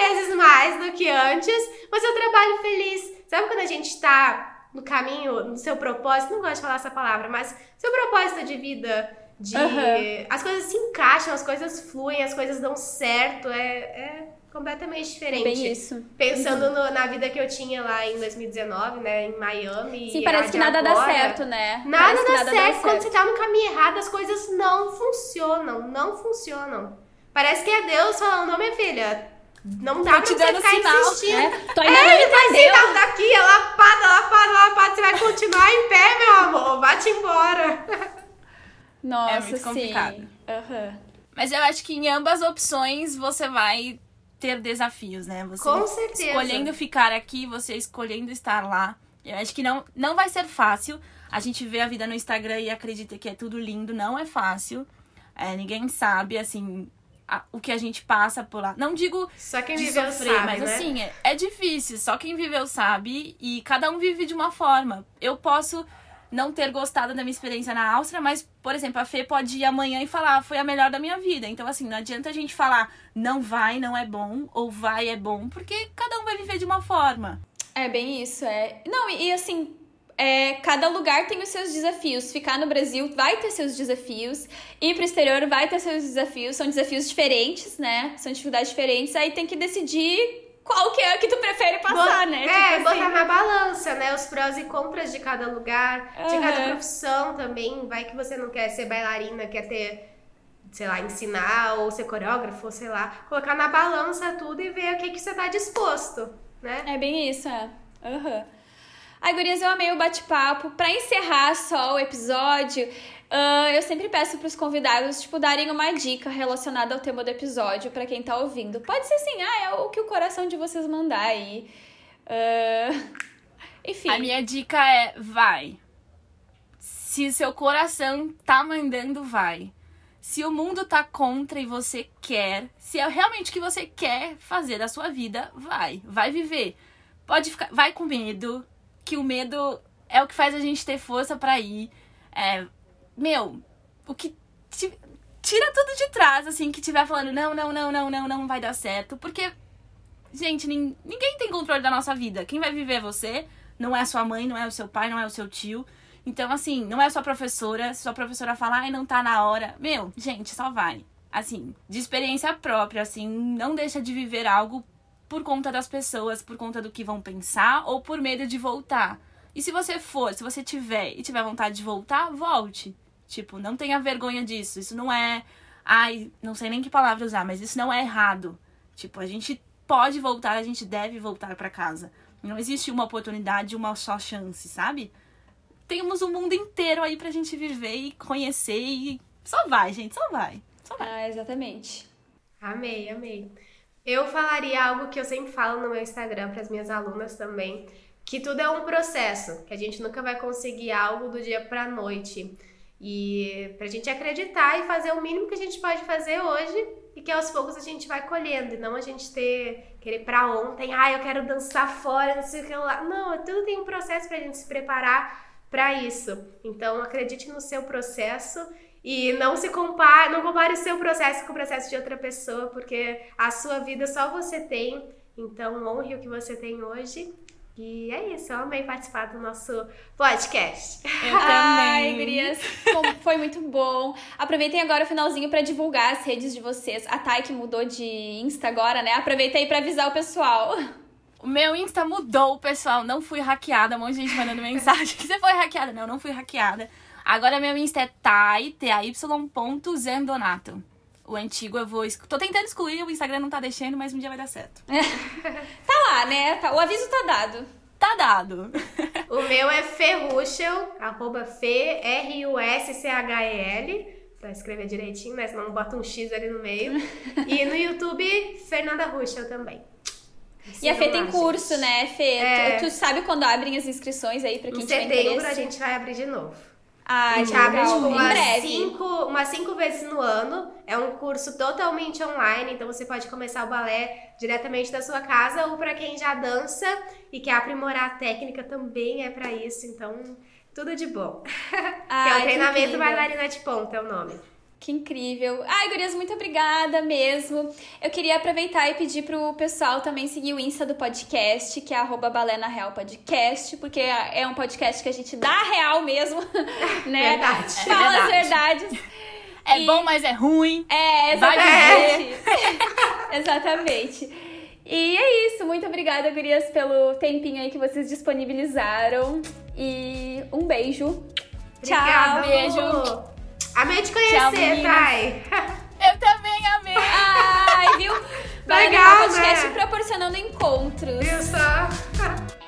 vezes mais do que antes, mas eu trabalho feliz. Sabe quando a gente tá no caminho, no seu propósito? Não gosto de falar essa palavra, mas seu propósito de vida, de. Aham. As coisas se encaixam, as coisas fluem, as coisas dão certo. É, é completamente diferente. Bem isso. Pensando no- na vida que eu tinha lá em 2019, né, em Miami. Sim, parece que nada dá agora, certo, né? Nada Parece que dá certo. Quando você tá no caminho errado, as coisas não funcionam. Não funcionam. Parece que é Deus falando, não, minha filha, não dá Tô pra te você dando ficar sinal, insistindo. É, tu ainda não É, ele vai entendeu. sentar daqui, é lapada, lapada, lapada. Você vai continuar em pé, meu amor. Vai-te embora. Nossa, É muito sim. complicado. Aham. Mas eu acho que em ambas opções você vai ter desafios, né? Você Com certeza. escolhendo ficar aqui, você escolhendo estar lá. Eu acho que não, não vai ser fácil. A gente vê a vida no Instagram e acredita que é tudo lindo. Não é fácil. É, ninguém sabe, assim, a- o que a gente passa por lá. Não digo Só quem de viveu sofrer, sabe, mas né? assim, é, é difícil. Só quem viveu sabe e cada um vive de uma forma. Eu posso não ter gostado da minha experiência na Áustria, mas, por exemplo, a Fê pode ir amanhã e falar, foi a melhor da minha vida. Então, assim, não adianta a gente falar, não vai, não é bom, ou vai, é bom, porque cada um vai viver de uma forma. É bem isso, é. Não, e, e assim, é, cada lugar tem os seus desafios. Ficar no Brasil vai ter seus desafios. Ir pro exterior vai ter seus desafios. São desafios diferentes, né? São dificuldades diferentes. Aí tem que decidir qual que é que tu prefere passar, Bo- né? É, Tipo assim. botar na balança, né? Os prós e contras de cada lugar, de cada profissão também. Vai que você não quer ser bailarina, quer ter, sei lá, ensinar ou ser coreógrafo, ou sei lá. Colocar na balança tudo e ver o que, que você tá disposto, né? É bem isso, é. Aham. Ai, gurias, eu amei o bate-papo. Pra encerrar só o episódio, ah, eu sempre peço pros convidados, tipo, darem uma dica relacionada ao tema do episódio pra quem tá ouvindo. Pode ser assim, ah, é o que o coração de vocês mandar aí. Ah, enfim. A minha dica é, vai. Se seu coração tá mandando, vai. Se o mundo tá contra e você quer, se é realmente o que você quer fazer da sua vida, vai. Vai viver. Pode ficar, vai com medo, que o medo é o que faz a gente ter força pra ir. É, meu, o que ti- tira tudo de trás, assim, que tiver falando não, não, não, não, não, não vai dar certo, porque gente, nin- ninguém tem controle da nossa vida. Quem vai viver é você, não é a sua mãe, não é o seu pai, não é o seu tio. Então, assim, não é sua professora. Se sua professora falar, ai, não tá na hora. Meu, gente, só vai. Assim, de experiência própria, assim, não deixa de viver algo por conta das pessoas, por conta do que vão pensar ou por medo de voltar. E se você for, se você tiver e tiver vontade de voltar, volte. Tipo, não tenha vergonha disso. Isso não é. Ai, não sei nem que palavra usar, mas isso não é errado. Tipo, a gente pode voltar, a gente deve voltar pra casa. Não existe uma oportunidade, uma só chance, sabe? Temos o mundo inteiro aí pra gente viver e conhecer e só vai, gente, só vai. Só vai. Ah, exatamente. Amei, amei. Eu falaria algo que eu sempre falo no meu Instagram para as minhas alunas também, que tudo é um processo, que a gente nunca vai conseguir algo do dia para noite. E pra gente acreditar e fazer o mínimo que a gente pode fazer hoje e que aos poucos a gente vai colhendo, e não a gente ter querer para ontem, ah, eu quero dançar fora, não sei o que lá. Não, tudo tem um processo pra gente se preparar para isso. Então acredite no seu processo e não se compare, não compare o seu processo com o processo de outra pessoa, porque a sua vida só você tem. Então honre o que você tem hoje. E é isso, eu amei participar do nosso podcast. Eu Ai, também. gurias, como- foi muito bom. Aproveitem agora o finalzinho pra divulgar as redes de vocês. A Thay que mudou de Insta agora, né? Aproveita aí pra avisar o pessoal. O meu Insta mudou, pessoal. Não fui hackeada. Um monte de gente mandando mensagem. Você foi hackeada? Não, não fui hackeada. Agora meu Insta é Thay, T-A-Y ponto Zendonato. O antigo eu vou... Tô tentando excluir, o Instagram não tá deixando, mas um dia vai dar certo. Tá lá, né? Tá- O aviso tá dado. Tá dado. O meu é Ferruschel, arroba F-R-U-S-C-H-E-L, pra escrever direitinho, né? Senão bota um X ali no meio. E no YouTube, Fernanda Ruschel também. E a Fê tem lá, curso, gente. né, Fê? É. Tu, tu sabe quando abrem as inscrições aí pra quem Em tiver setembro interesse? a gente vai abrir de novo. A gente abre tipo, umas, cinco, umas cinco vezes no ano. É um curso totalmente online, então você pode começar o balé diretamente da sua casa ou pra quem já dança e quer aprimorar a técnica também é pra isso. Então, tudo de bom. que é Ai, o treinamento bailarina de ponta, é o nome. Que incrível. Ai, gurias, muito obrigada mesmo. Eu queria aproveitar e pedir pro pessoal também seguir o Insta do podcast, que é arroba Balena Real Podcast, porque é um podcast que a gente dá real mesmo, né? Verdade. Fala É as verdade. verdades. É E- bom, mas é ruim. É, exatamente. exatamente. E é isso. Muito obrigada, gurias, pelo tempinho aí que vocês disponibilizaram. E um beijo. Obrigada, Tchau. beijo. Amei te conhecer. Thay. Eu também amei. Ai, viu? Vai Legal, podcast né? proporcionando encontros. Só?